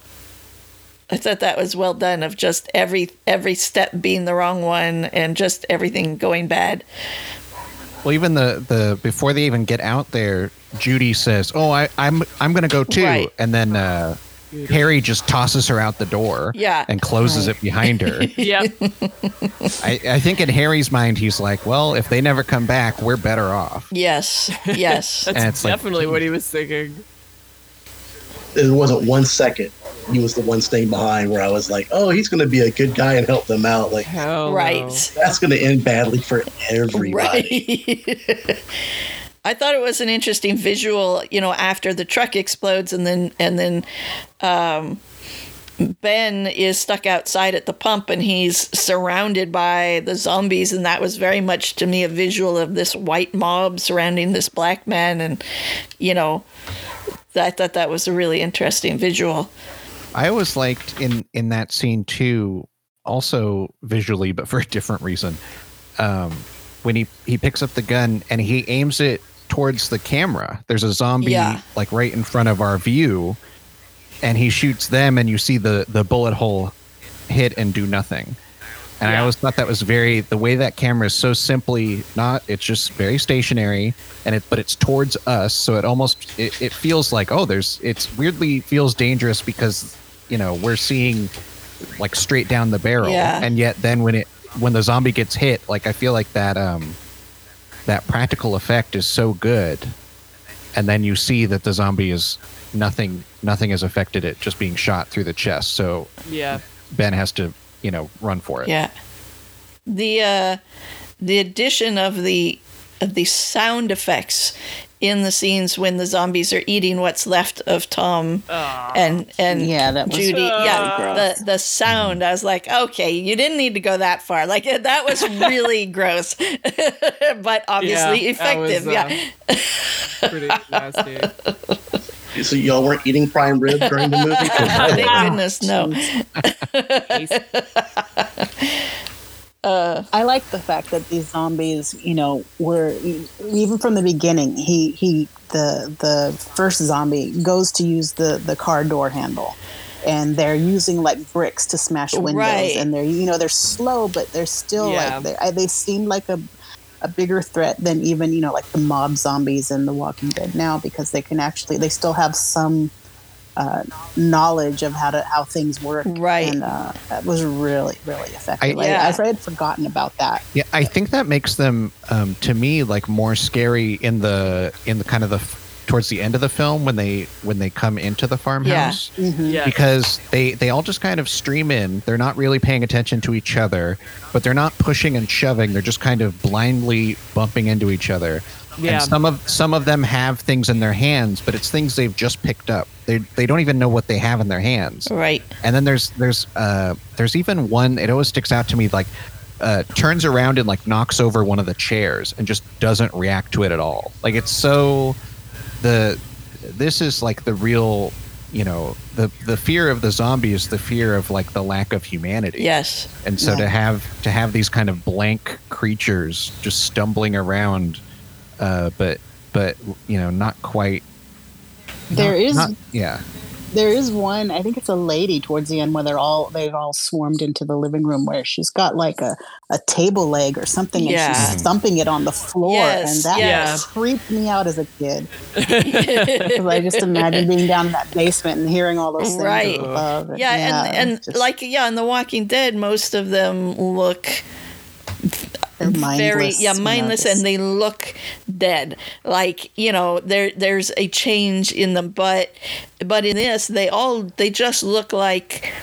I thought that was well done. Of just every every step being the wrong one and just everything going bad. Well, even the the before they even get out there, Judy says, "Oh, I, I'm I'm gonna go too," Right. and then uh, Harry just tosses her out the door, Yeah. and closes it behind her. <laughs> Yep. I, I think in Harry's mind, he's like, "Well, if they never come back, we're better off." Yes, yes. That's <laughs> And it's like- definitely what he was thinking. It wasn't one second he was the one staying behind where I was like, oh, he's going to be a good guy and help them out. Like, Hell right. no. that's going to end badly for everybody. Right. <laughs> I thought it was an interesting visual, you know, after the truck explodes and then and then um Ben is stuck outside at the pump and he's surrounded by the zombies and that was very much to me a visual of this white mob surrounding this black man and you know I thought that was a really interesting visual. I always liked in in that scene too, also visually, but for a different reason. Um, when he he picks up the gun and he aims it towards the camera. There's a zombie Yeah. like right in front of our view, and he shoots them, and you see the the bullet hole hit and do nothing. And I always thought that was very the way that camera is so simply not. It's just very stationary, and it but it's towards us, so it almost it, it feels like oh, there's it's weirdly feels dangerous because you know we're seeing like straight down the barrel, Yeah. and yet then when it when the zombie gets hit, like I feel like that um that practical effect is so good, and then you see that the zombie is nothing nothing has affected it, just being shot through the chest. So Yeah. Ben has to you know run for it. Yeah. The uh the addition of the of the sound effects in the scenes when the zombies are eating what's left of Tom and and Yeah, that was Judy. really yeah, gross. the the sound. I was like, okay, you didn't need to go that far. Like <laughs> that was really <laughs> gross, <laughs> but obviously Yeah, that was, effective. uh, yeah. Pretty nasty. So y'all weren't eating prime rib during the movie? I Thank was. goodness, no. I like the fact that these zombies, you know, were even from the beginning. He he the the first zombie goes to use the the car door handle, and they're using like bricks to smash windows, Right. and they're you know they're slow, but they're still Yeah. like they they seem like a a bigger threat than even you know like the mob zombies in The Walking Dead now because they can actually they still have some uh, knowledge of how to how things work. Right. And uh, that was really really effective. I- Like, Yeah. I had forgotten about that. Yeah, I think that makes them um, to me like more scary in the in the kind of the towards the end of the film when they when they come into the farmhouse Mhm. Yeah. because they they all just kind of stream in. They're not really paying attention to each other, but they're not pushing and shoving. They're just kind of blindly bumping into each other. Yeah. And some of some of them have things in their hands, but it's things they've just picked up. They they don't even know what they have in their hands. Right. And then there's there's uh there's even one it always sticks out to me like uh turns around and like knocks over one of the chairs and just doesn't react to it at all. Like it's so the this is like the real you know the the fear of the zombie is the fear of like the lack of humanity Yes. and so Yeah. to have to have these kind of blank creatures just stumbling around uh but but you know not quite There not- is- not- yeah There is one. I think it's a lady towards the end where they're all they've all swarmed into the living room where she's got like a, a table leg or something and she's thumping it on the floor Yes, and that yeah. creeped me out as a kid. <laughs> 'Cause I just imagine being down in that basement and hearing all those things Right. above. yeah, and and just- like yeah, in The Walking Dead, most of them look they're very mindless, yeah mindless and they look dead like you know there there's a change in them but but in this they all they just look like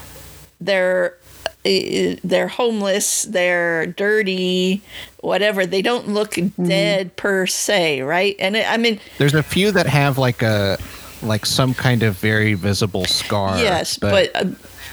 they're uh, they're homeless they're dirty whatever they don't look Mm-hmm. dead per se right and it, i mean There's a few that have like a like some kind of very visible scar. yes but, uh,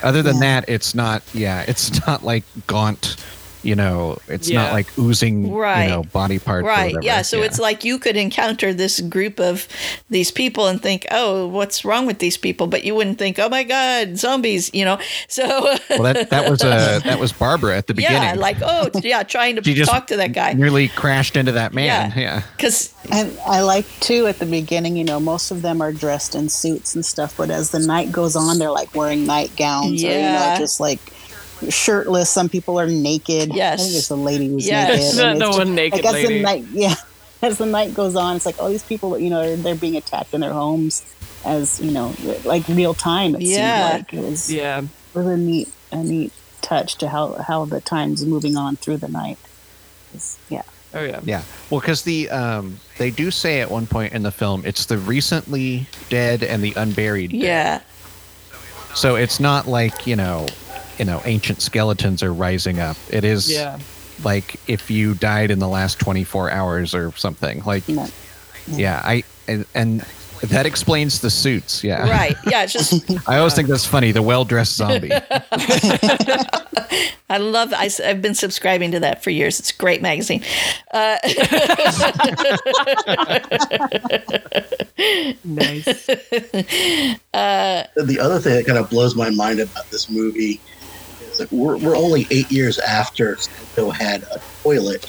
other than Yeah. that, it's not. Yeah, it's <laughs> not like gaunt. You know, it's not like oozing. Right. You know, body parts. right whatever. yeah so it's like you could encounter this group of these people and think oh what's wrong with these people but you wouldn't think oh my god zombies you know so <laughs> well, that that was uh that was Barbra at the beginning. yeah like oh yeah trying to <laughs> She just talk to that guy nearly crashed into that man. Yeah. Yeah. because And I like too at the beginning, you know, most of them are dressed in suits and stuff, but as the night goes on, they're like wearing nightgowns or, you know, just like shirtless. Some people are naked. Yes, I think there's a lady who's Yes. naked. The- and the it's one naked like as lady. The night, yeah. <laughs> As the night goes on, it's like, oh, these people, you know, they're, they're being attacked in their homes as, you know, like real time. It Yeah. seemed like it was, Yeah. it was a neat, a neat touch to how, how the time's moving on through the night. It's- yeah. Oh yeah. Yeah. Well, because the um they do say at one point in the film it's the recently dead and the unburied. dead. yeah So it's not like you know, you know, ancient skeletons are rising up. It is Yeah. like if you died in the last 24 hours or something. Like No. yeah, I and, and that explains the suits. Yeah. right yeah it's just <laughs> I always think that's funny. The well-dressed zombie. <laughs> i love I, have been subscribing to that for years it's a great magazine uh, <laughs> Nice. Uh, the other thing that kind of blows my mind about this movie is like we're, we're only eight years after Psycho had a toilet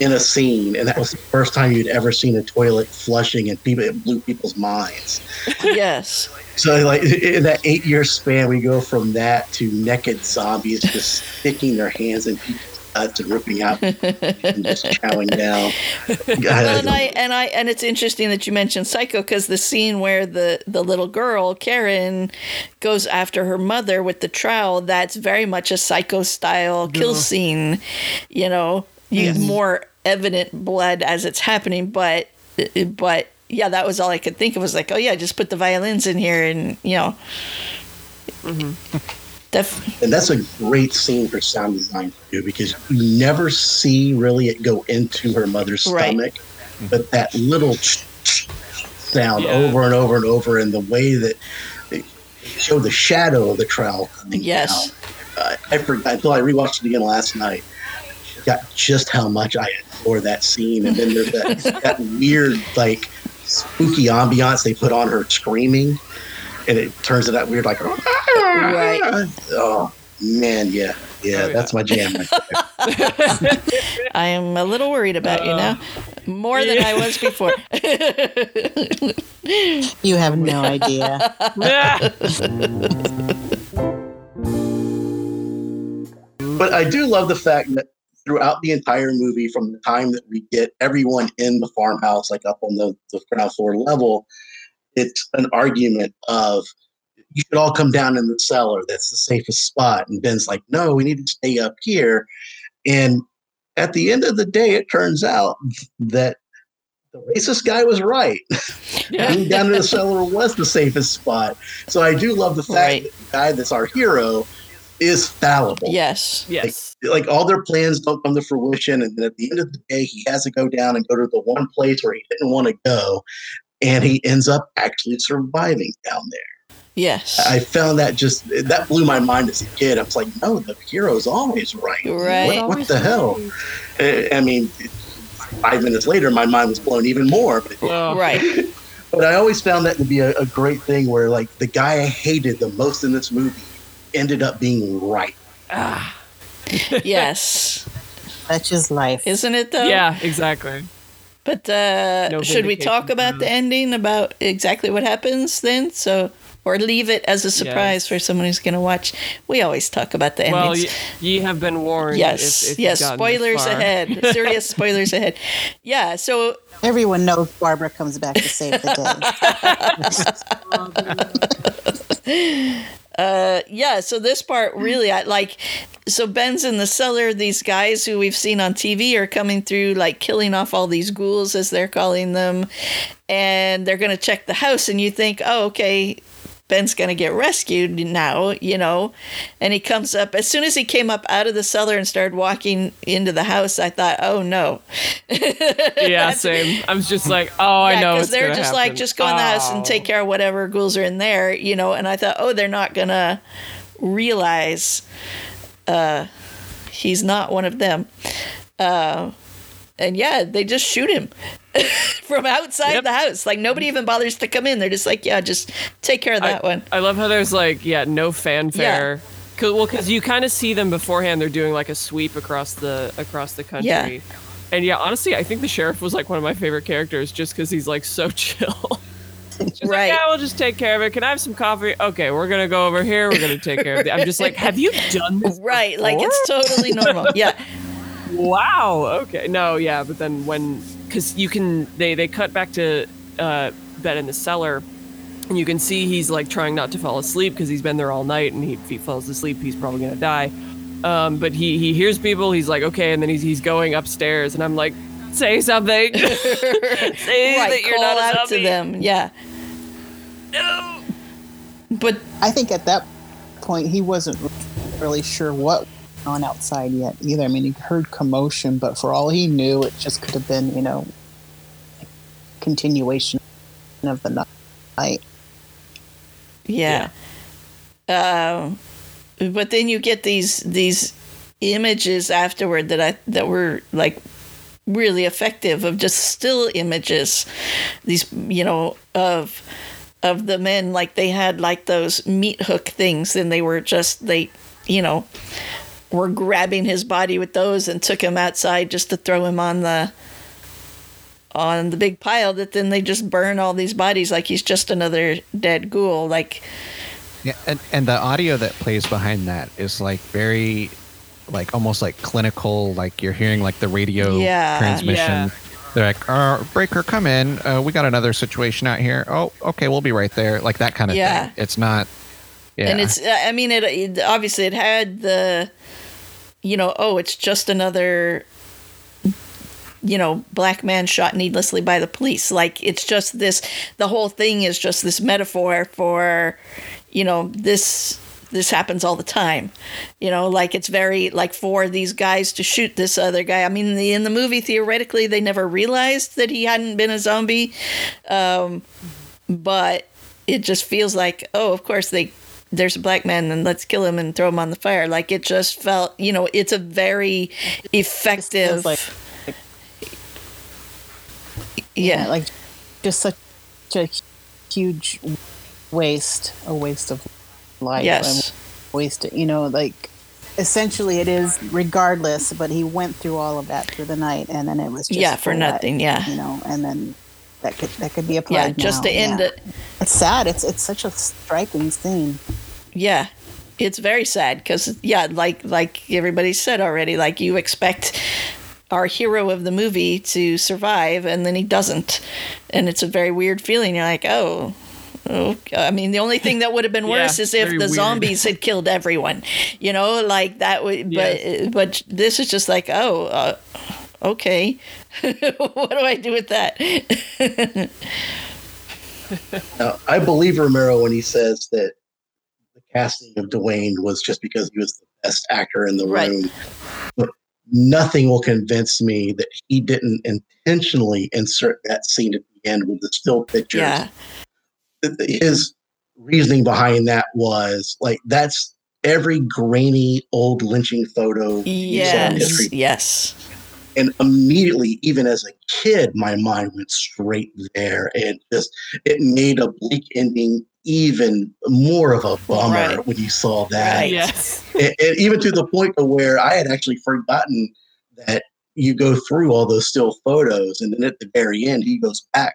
in a scene, and that was the first time you'd ever seen a toilet flushing, and people it blew people's minds. yes So, like in that eight-year span, we go from that to naked zombies just sticking their hands in people's guts and ripping out and just chowing down. <laughs> Well, and I and I and it's interesting that you mentioned Psycho because the scene where the the little girl Karen goes after her mother with the trowel that's very much a Psycho style kill scene. You know, you get more evident blood as it's happening, but but yeah, that was all I could think of was like, oh yeah, just put the violins in here and you know. Mm-hmm. Def- And that's a great scene for sound design to do because you never see really it go into her mother's Right. stomach, but that little sound Yeah. over and over and over, and the way that they show the shadow of the trowel. coming Yes. down. Uh, I forgot until I rewatched it again last night. Got just how much I adore that scene, and then there's that, <laughs> that weird like spooky ambiance they put on her screaming, and it turns to that weird like Right. Oh man, yeah, yeah, Oh, yeah. that's my jam. <laughs> I am a little worried about you now, more than I was before. <laughs> You have no idea. <laughs> But I do love the fact that throughout the entire movie, from the time that we get everyone in the farmhouse, like up on the, the ground floor level, it's an argument of you should all come down in the cellar. That's the safest spot. And Ben's like, no, we need to stay up here. And at the end of the day, it turns out that the racist guy was right. <laughs> Going down in the cellar was the safest spot. So I do love the fact Right. that the guy that's our hero is fallible. Yes. Yes. Like all their plans don't come to fruition, and then at the end of the day, he has to go down and go to the one place where he didn't want to go, and he ends up actually surviving down there. Yes. I found that just that blew my mind as a kid. I was like, no, the hero's always right. Right. What, what the hell? I I mean, five minutes later, my mind was blown even more. But, Oh, <laughs> right. but I always found that to be a, a great thing where, like, the guy I hated the most in this movie ended up being right. Ah. <laughs> yes. That's just life. Isn't it though? Yeah, exactly. But uh, No should we talk about the ending about exactly what happens then? So, or leave it as a surprise Yes. for someone who's going to watch. We always talk about the Well, endings. ye, ye have been warned. yes, if, if yes. you've gotten this Spoilers ahead. <laughs> Serious spoilers ahead. Yeah. So, Everyone knows Barbra comes back to save the day. <laughs> <laughs> uh, yeah. So this part really, I like. So Ben's in the cellar. These guys who we've seen on TV are coming through, like killing off all these ghouls, as they're calling them, and they're going to check the house. And you think, oh, okay, Ben's going to get rescued now, you know. And he comes up, as soon as he came up out of the cellar and started walking into the house, I thought, oh no. Yeah, <laughs> same. I was just like, oh, I know. because they're just like, just go in the house and Oh. take care of whatever ghouls are in there, you know. And I thought, oh, they're not going to realize uh, he's not one of them. Uh, and yeah, they just shoot him <laughs> from outside Yep. the house. Like nobody even bothers to come in. They're just like, yeah, just take care of that I, one. I love how there's like, yeah, no fanfare. Cause, well, because you kind of see them beforehand. They're doing like a sweep across the across the country. Yeah. And yeah, honestly, I think the sheriff was like one of my favorite characters, just because he's like so <laughs> chill. She's like, Right. yeah, we'll just take care of it. Can I have some coffee? Okay, we're gonna go over here. We're gonna take care of it. I'm just like, have you done this? <laughs> Right, like it's totally normal. Yeah, Wow. Okay. No. Yeah. But then when, because you can, they they cut back to uh, Ben in the cellar, and you can see he's like trying not to fall asleep because he's been there all night, and he, if he falls asleep, he's probably gonna die. Um, but he he hears people. He's like, okay, and then he's he's going upstairs, and I'm like, say something. <laughs> say right. that you're Call not a out to them. Yeah, No. but I think at that point he wasn't really sure what was on outside yet either. I mean, he heard commotion, but for all he knew, it just could have been, you know, continuation of the night. yeah. Um, but then you get these these images afterward that I that were like really effective of just still images. These you know of of the men like they had like those meat hook things and they were just they you know were grabbing his body with those and took him outside just to throw him on the on the big pile that then they just burn all these bodies like he's just another dead ghoul like Yeah, and, and the audio that plays behind that is like very, like almost like clinical. Like you're hearing like the radio Yeah. transmission. Yeah. They're like, uh, "Breaker, come in. Uh, we got another situation out here. Oh, okay, we'll be right there." Like that kind of Yeah. thing. It's not. Yeah. and it's i mean it, it obviously it had the you know oh it's just another you know black man shot needlessly by the police. Like it's just this the whole thing is just this metaphor for you know this this happens all the time. You know like it's very like for these guys to shoot this other guy. I mean the, in the movie theoretically they never realized that he hadn't been a zombie. Um, but it just feels like oh of course they there's a black man and let's kill him and throw him on the fire. Like it just felt you know it's a very effective feels like- yeah. like just such a huge waste, a waste of life. yes. and waste, you know, like essentially it is regardless, but he went through all of that through the night and then it was just yeah for nothing yeah. You know, and then that could that could be applied. yeah just now, to end yeah. it It's sad. It's it's such a striking scene. yeah it's very sad because yeah like like everybody said already like you expect our hero of the movie to survive and then he doesn't and it's a very weird feeling you're like oh oh, I mean, the only thing that would have been <laughs> Yeah, worse is if the weird. zombies had killed everyone. You know, like that would. Yes. But but this is just like, oh, uh, okay. <laughs> what do I do with that? <laughs> Now, I believe Romero when he says that the casting of Duane was just because he was the best actor in the Right. room. But nothing will convince me that he didn't intentionally insert that scene at the end with the still pictures. yeah. His reasoning behind that was like that's every grainy old lynching photo you saw in Yes. Yes. And immediately even as a kid my mind went straight there and just it made a bleak ending even more of a bummer Right. when you saw that Right. Yes. and, and even to the point to where i had actually forgotten that you go through all those still photos and then at the very end he goes back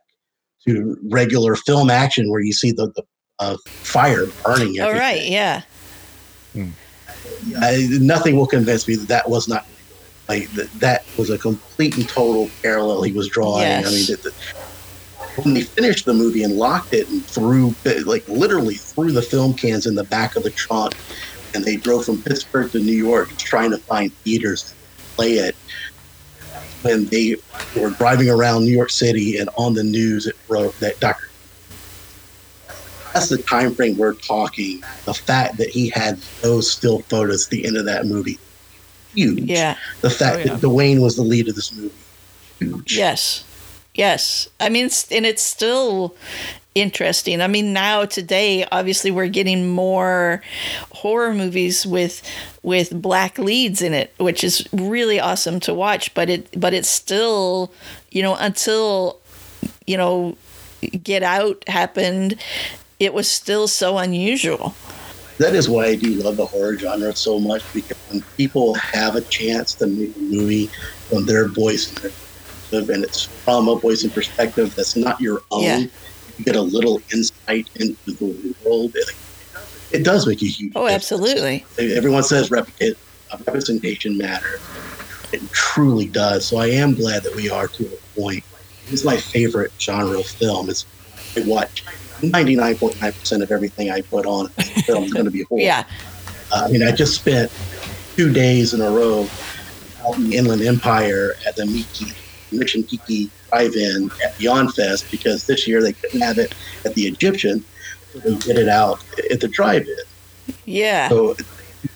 to regular film action where you see the, the uh, fire burning All everything. right. Yeah. I, nothing will convince me that that was not like that, that was a complete and total parallel he was drawing. I mean, when they finished the movie and locked it and threw like literally threw the film cans in the back of the trunk, and they drove from Pittsburgh to New York trying to find theaters to play it. When they were driving around New York City and on the news, it wrote that Dr that's the time frame we're talking. The fact that he had those still photos at the end of that movie, huge. Yeah. The oh, fact Oh, yeah. that Duane was the lead of this movie, huge. Yes. Yes. I mean, it's, and it's still interesting. I mean, now today, obviously, we're getting more horror movies with with black leads in it, which is really awesome to watch. But it, but it's still, you know, until you know, Get Out happened, it was still so unusual. That is why I do love the horror genre so much because when people have a chance to make a movie from their voice and their perspective, and it's from a voice and perspective that's not your own, Yeah. you get a little insight into the world. It, it does make a huge Oh, difference. absolutely. everyone says repre- representation matters. It truly does. So I am glad that we are to a point. It's my favorite genre of film. It's I watch 99.9% of everything I put on film is going to be <laughs> horror. Yeah. Uh, I mean, I just spent two days in a row out in the Inland Empire at the Miki Mission Tiki Drive-In at Beyond Fest because this year they couldn't have it at the Egyptian, so they did it out at the drive-in. Yeah. So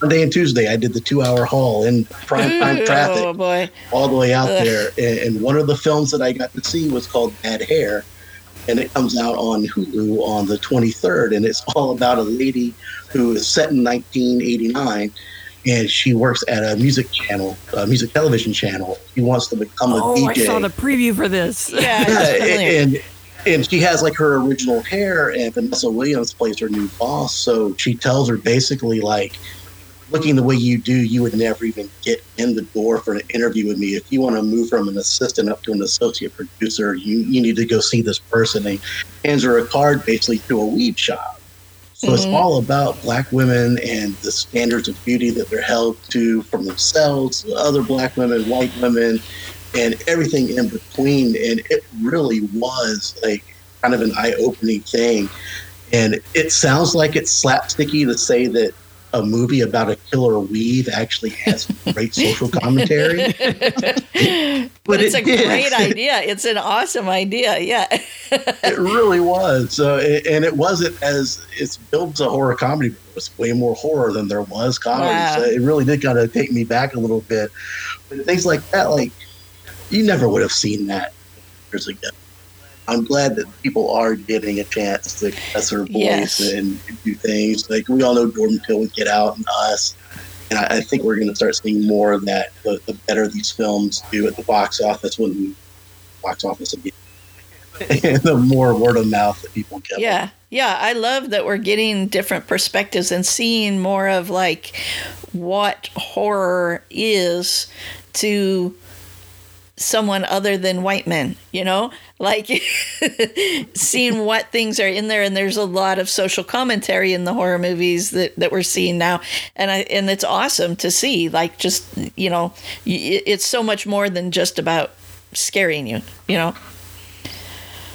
Monday and Tuesday, I did the two-hour haul in prime time Oh traffic boy. all the way out Ugh. there. And one of the films that I got to see was called Bad Hair, and it comes out on Hulu on the 23rd. And it's all about a lady who is set in 1989, and she works at a music channel, a music television channel. She wants to become a Oh, DJ I saw the preview for this. <laughs> Yeah. yeah, and and she has like her original hair, and Vanessa Williams plays her new boss. So she tells her basically like, looking the way you do, you would never even get in the door for an interview with me. If you want to move from an assistant up to an associate producer, you you need to go see this person. And he hands her a card basically to a weed shop. So it's Mhm. all about black women and the standards of beauty that they're held to from themselves, other black women, white women, and everything in between. And it really was like kind of an eye opening thing. And it sounds like it's slapsticky to say that a movie about a killer weave actually has great social commentary. <laughs> but it's it a did. great <laughs> idea. It's an awesome idea. Yeah. it really was. So, it- and it wasn't as it's built a horror comedy, but it was way more horror than there was comedy. Wow. So it really did kind of take me back a little bit. But things like that, like you never would have seen that years ago. I'm glad that people are getting a chance to express their voice Yes. and do things. Like we all know Jordan Peele would get out and us. And I, I think we're going to start seeing more of that. The, the better these films do at the box office when the box office again. and <laughs> the more word of mouth that people get. Yeah. Yeah. I love that we're getting different perspectives and seeing more of like what horror is to someone other than white men, you know? Like <laughs> seeing what things are in there and there's a lot of social commentary in the horror movies that, that we're seeing now. And I and it's awesome to see like just, you know, it's so much more than just about scaring you, you know?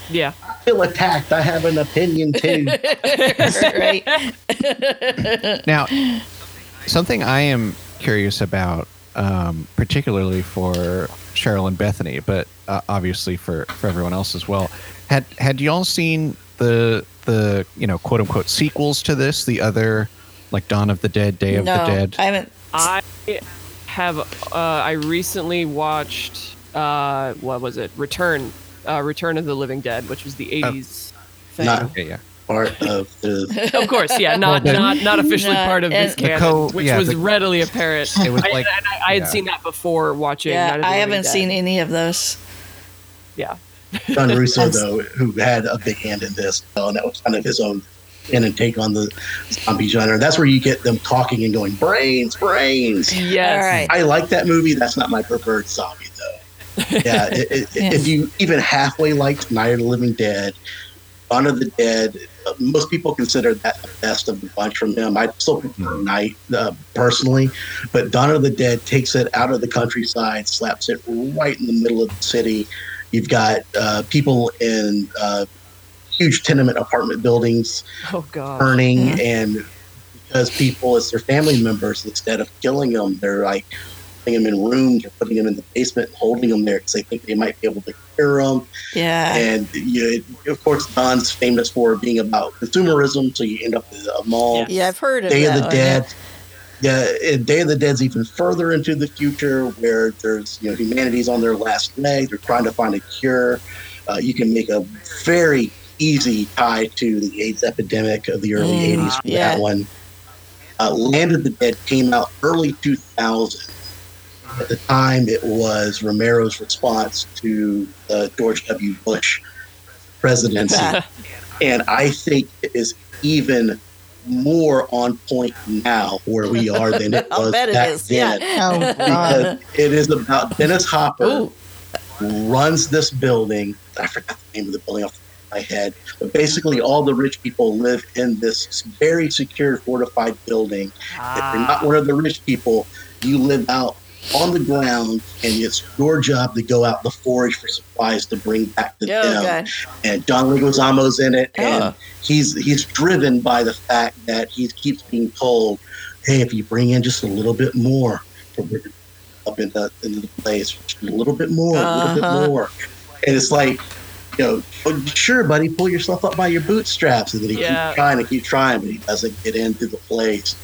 Yeah. I feel attacked. I have an opinion too. <laughs> <laughs> right. Now, something I am curious about, um, particularly for Cheryl and Bethany, but uh, obviously for, for everyone else as well. Had had y'all seen the the you know quote unquote sequels to this? The other like Dawn of the Dead, Day of no, the Dead. I haven't. I have. Uh, I recently watched. Uh, what was it? Return. Uh, Return of the Living Dead, which was the '80s thing. Not- Okay, yeah. Part of the <laughs> of course, yeah, not Well, not not officially Not- part of this The canon, co- which yeah, was the- readily apparent. <laughs> It was I, like and I, I had yeah. seen that before watching. Yeah, Night of the I haven't Dead. seen any of those. Yeah, <laughs> John Russo, though, who had a big hand in this, though, and that was kind of his own in and take on the zombie genre. That's where you get them talking and going brains, brains. yes. All right. I like that movie. That's not my preferred zombie, though. Yeah, it, it, Yeah. if you even halfway liked Night of the Living Dead, Dawn of the Dead, most people consider that the best of the bunch from him. I still prefer Night uh, personally, but Dawn of the Dead takes it out of the countryside, slaps it right in the middle of the city. You've got uh, people in uh, huge tenement apartment buildings Oh god. burning Yeah. and because people as their family members instead of killing them they're like putting them in rooms or putting them in the basement and holding them there because they think they might be able to cure them Yeah. and you know, of course Dawn's famous for being about consumerism so you end up with a mall yeah, I've heard of day that of the one, dead yeah, and Day of the Dead's even further into the future, where there's you know humanity's on their last leg. They're trying to find a cure. Uh, you can make a very easy tie to the AIDS epidemic of the early Mm, '80s. With yeah. That one, uh, Land of the Dead came out early 2000. At the time, it was Romero's response to the George W. Bush presidency <laughs> and I think it is even more on point now where we are than it <laughs> was bet it back is, then. yeah. Oh Because it is about Dennis Hopper Ooh. runs this building. I forgot the name of the building off the top of my head, but basically all the rich people live in this very secure, fortified building. If you're not ah. one of the rich people, you live out on the ground, and it's your job to go out to forage for supplies to bring back to Oh, them God. and John Leguizamo's in it, and Oh. he's he's driven by the fact that he keeps being told, "Hey, if you bring in just a little bit more from up in the, into the place, a little bit more, a little Uh-huh. bit more," and it's like, you know, "Oh, sure, buddy, pull yourself up by your bootstraps, and then he Yeah. keeps trying to keep trying, but he doesn't get into the place.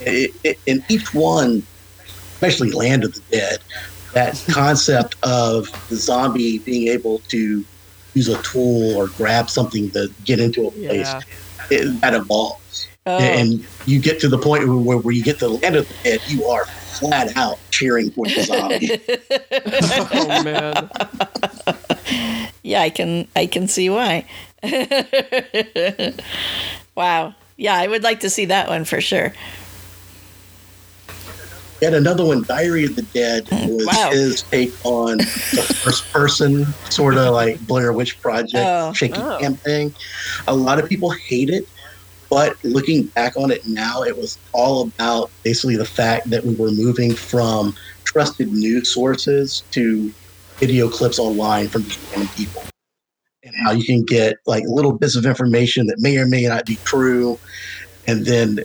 It, it, and each one, especially Land of the Dead, that <laughs> concept of the zombie being able to use a tool or grab something to get into a place Yeah. it, that evolves Oh. and you get to the point where, where you get to the land of the dead you are flat out cheering for the zombie <laughs> oh man. yeah, I can I can see why. <laughs> wow. Yeah, I would like to see that one for sure. Yet another one, Diary of the Dead, <laughs> was Wow. his take on the first person, sort of like Blair Witch Project, Oh. shaky Oh. cam thing. A lot of people hate it, but looking back on it now, it was all about basically the fact that we were moving from trusted news sources to video clips online from random people. And how you can get like little bits of information that may or may not be true. And then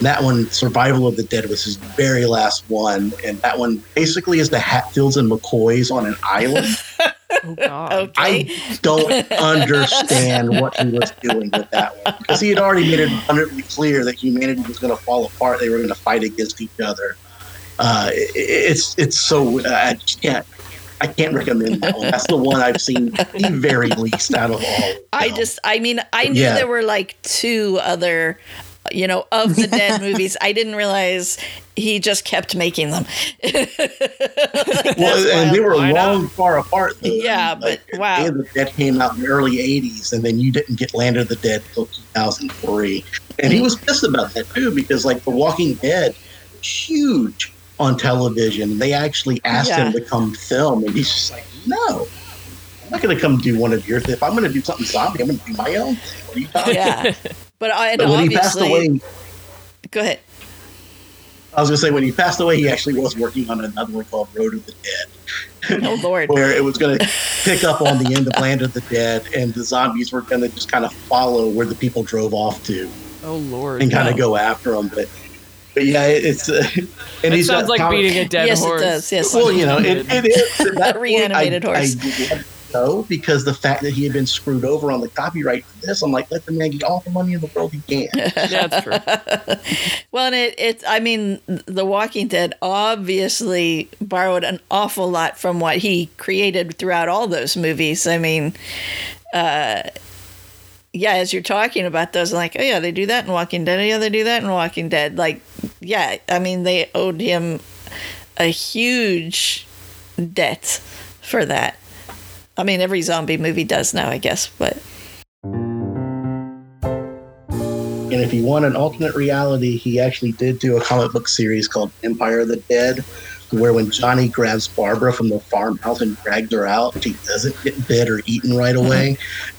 that one, Survival of the Dead, was his very last one. And that one basically is the Hatfields and McCoys on an island. <laughs> Oh god. Okay. I don't understand what he was doing with that one because he had already made it abundantly clear that humanity was going to fall apart. They were going to fight against each other. Uh, it- it's it's so I just can't I can't recommend that one. That's the one I've seen the very least out of all. of I just, I mean, I knew Yeah. there were like two other, you know, of the dead <laughs> movies. I didn't realize he just kept making them. <laughs> well, and they were Why not? long far apart. Though. Yeah, but wow. Day of the Dead came out in the early '80s, and then you didn't get Land of the Dead until 2003. And he was pissed about that too, because like The Walking Dead, huge on television. They actually asked Yeah. him to come film, and he's just like, "No, I'm not going to come do one of yours. If I'm going to do something zombie, I'm going to do my own thing. What are you talking?" yeah. But, I- and But when he passed obviously, away, go ahead. I was going to say when he passed away, he actually was working on another one called Road of the Dead, Oh Lord. <laughs> where it was going to pick up on the end of Land of the Dead, and the zombies were going to just kind of follow where the people drove off to Oh lord. and kind No. of go after them. But but yeah, it's uh, and It he's sounds like com- beating a dead yes, horse. it does. Yes. Well, you know, it, it is at that <laughs> point, Reanimated I, horse. I didn't because the fact that he had been screwed over on the copyright for this, I'm like, let the man get all the money in the world he can. Yeah, <laughs> that's true. <laughs> well, and it, it, I mean, The Walking Dead obviously borrowed an awful lot from what he created throughout all those movies. I mean, uh, yeah, as you're talking about those, I'm like, oh yeah, they do that in Walking Dead. Yeah, they do that in Walking Dead. Like, yeah, I mean, they owed him a huge debt for that. I mean, every zombie movie does now, I guess, but And if you want an alternate reality, he actually did do a comic book series called Empire of the Dead, where when Johnny grabs Barbra from the farmhouse and drags her out, she doesn't get bit or eaten right away.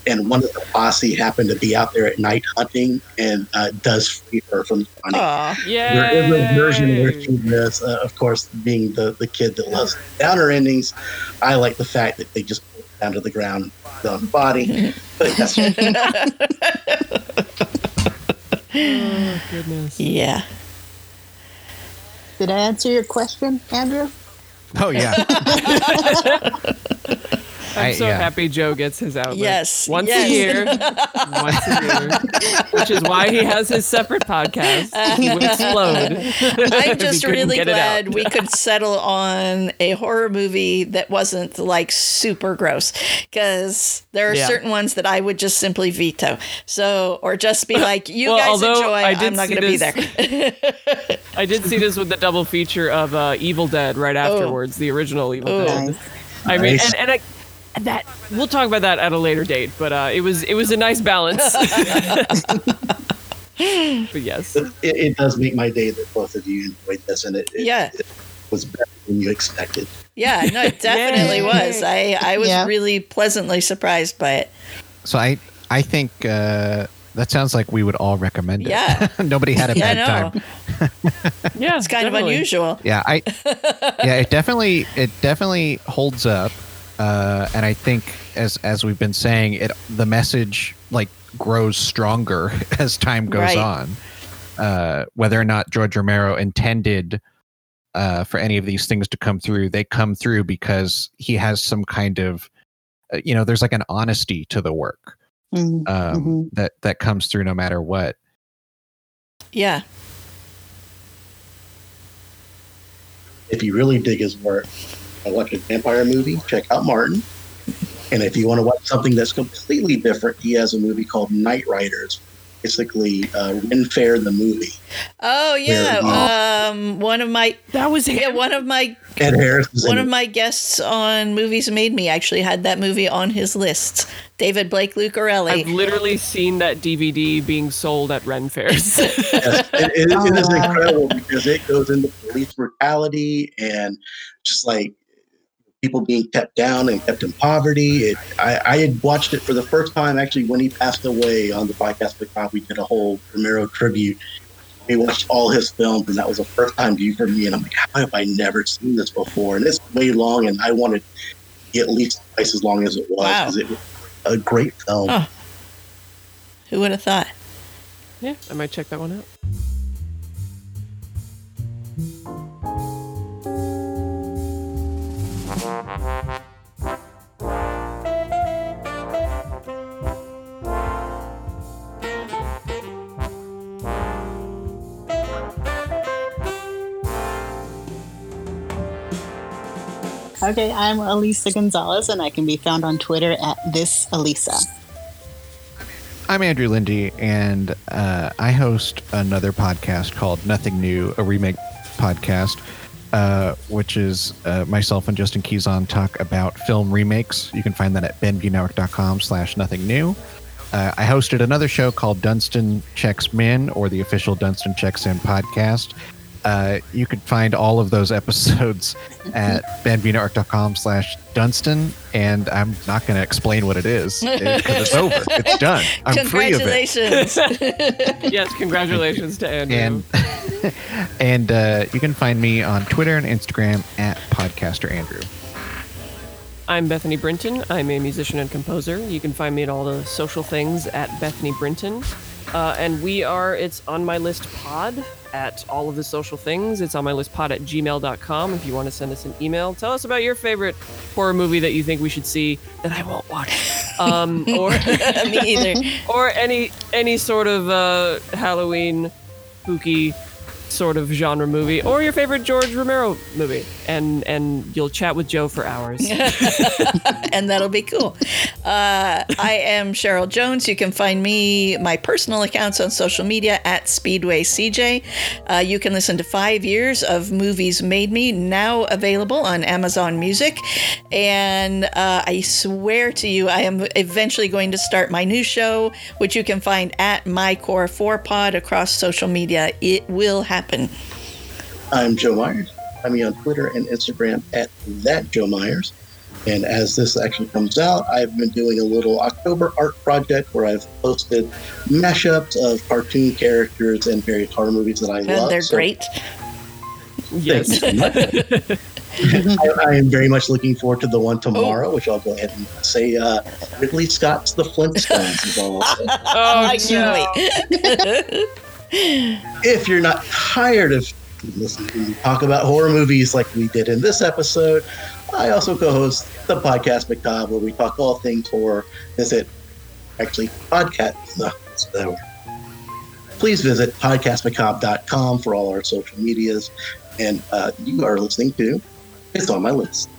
And one of the posse happened to be out there at night hunting and uh, does free her from Johnny. aw, Yeah. There is a version where she does, uh, of course, being the, the kid that loves downer endings. I like the fact that they just put it down to the ground on the body. <laughs> But that's Oh, goodness. yeah. Did I answer your question, Andrew? Oh yeah. <laughs> I'm I- so yeah. happy Joe gets his outlet. Yes, Once yes. a year. <laughs> once a year. Which is why he has his separate podcast. He would explode. <laughs> I'm just really glad we could settle on a horror movie that wasn't like super gross because there are Yeah. certain ones that I would just simply veto. So, or just be <laughs> like, you Well, guys although enjoy, I did I'm not going to be there. I did see this with the double feature of uh, Evil Dead right afterwards, the original Evil Oh. Dead. Nice. I mean, Nice. and, and I, and that we'll talk about that at a later date, but uh, it was it was a nice balance. <laughs> but yes, it, it does make my day that both of you enjoyed this, and it, it, Yeah. it was better than you expected. yeah, no, it definitely was. I, I was Yeah. really pleasantly surprised by it. So I I think uh, that sounds like we would all recommend it. Yeah. <laughs> Nobody had a Yeah, bad time. yeah, It's kind of unusual. Yeah, I <laughs> yeah, it definitely it definitely holds up. Uh, and I think as as we've been saying, it the message like grows stronger <laughs> as time goes Right. on. Uh, whether or not George Romero intended uh, for any of these things to come through, they come through because he has some kind of uh, you know, there's like an honesty to the work Mhm. um, Mhm. that that comes through no matter what. Yeah. If you really dig his work, I watch a vampire movie, check out Martin. And if you want to watch something that's completely different, he has a movie called Knightriders. Basically, uh, Ren Fair the movie. Oh yeah. Um, one of my That was yeah one of my Ed Harris One of it. my guests on Movies Made Me actually had that movie on his list. David Blake Lucarelli. I've literally seen that DVD being sold at Ren fairs. <laughs> Yes, it, it- it is <laughs> incredible because it goes into police brutality and just like people being kept down and kept in poverty. It, I, I had watched it for the first time actually when he passed away on the podcast. Because we did a whole Romero tribute. We watched all his films, and that was the first time view for me. And I'm like, how have I never seen this before? And it's way long, and I wanted at least twice as long as it was Wow. because it was a great film. Oh. Who would have thought? yeah, I might check that one out. Okay, I'm Elisa Gonzalez, and I can be found on Twitter at this Elisa. I'm Andrew Lindy, and uh, I host another podcast called Nothing New, a remake podcast, uh, which is uh, myself and Justin Keyson talk about film remakes. You can find that at benvnetwork.com slash nothing new. Uh, I hosted another show called Dunstan Checks In, or the official Dunstan Checks In podcast. Uh, you could find all of those episodes <laughs> at benvnetwork.com slash Dunstan, and I'm not going to explain what it is <laughs> because it's over. It's done. I'm free of it. Congratulations. <laughs> Yes, congratulations to Andrew. And and uh, you can find me on Twitter and Instagram at Podcaster Andrew. I'm Bethany Brinton. I'm a musician and composer. You can find me at all the social things at Bethany Brinton. Uh, and we are, it's on my list pod at all of the social things. It's on my list pod at gmail.com if you want to send us an email. Tell us about your favorite horror movie that you think we should see that I won't watch. <laughs> Um, or, <laughs> Me either. <laughs> or any any sort of uh, Halloween spooky sort of genre movie or your favorite George Romero movie and and you'll chat with Joe for hours. <laughs> and that'll be cool. Uh, I am Cheryl Jones. You can find me, my personal accounts on social media at Speedway CJ. Uh, you can listen to five years of Movies Made Me, now available on Amazon Music. And uh, I swear to you, I am eventually going to start my new show, which you can find at MyCore4Pod across social media. It will happen. I'm Joe Myers. Find me on Twitter and Instagram at that Joe Myers. And as this actually comes out, I've been doing a little October art project where I've posted mashups of cartoon characters and various horror movies that I And love. they're So great. Thank you so much. <laughs> I, I am very much looking forward to the one tomorrow, which I'll go ahead and say uh, Ridley Scott's The Flintstones. is all <laughs> Oh, I can't wait. <laughs> if you're not tired of listening to talk about horror movies like we did in this episode, I also co-host the podcast Macabre, where we talk all things horror. Visit actually podcast. No, the. Please visit podcastmacabre.com for all our social medias. And uh, you are listening to It's on My List.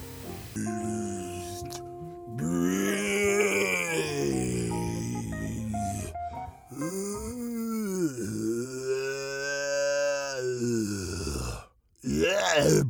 Yeah.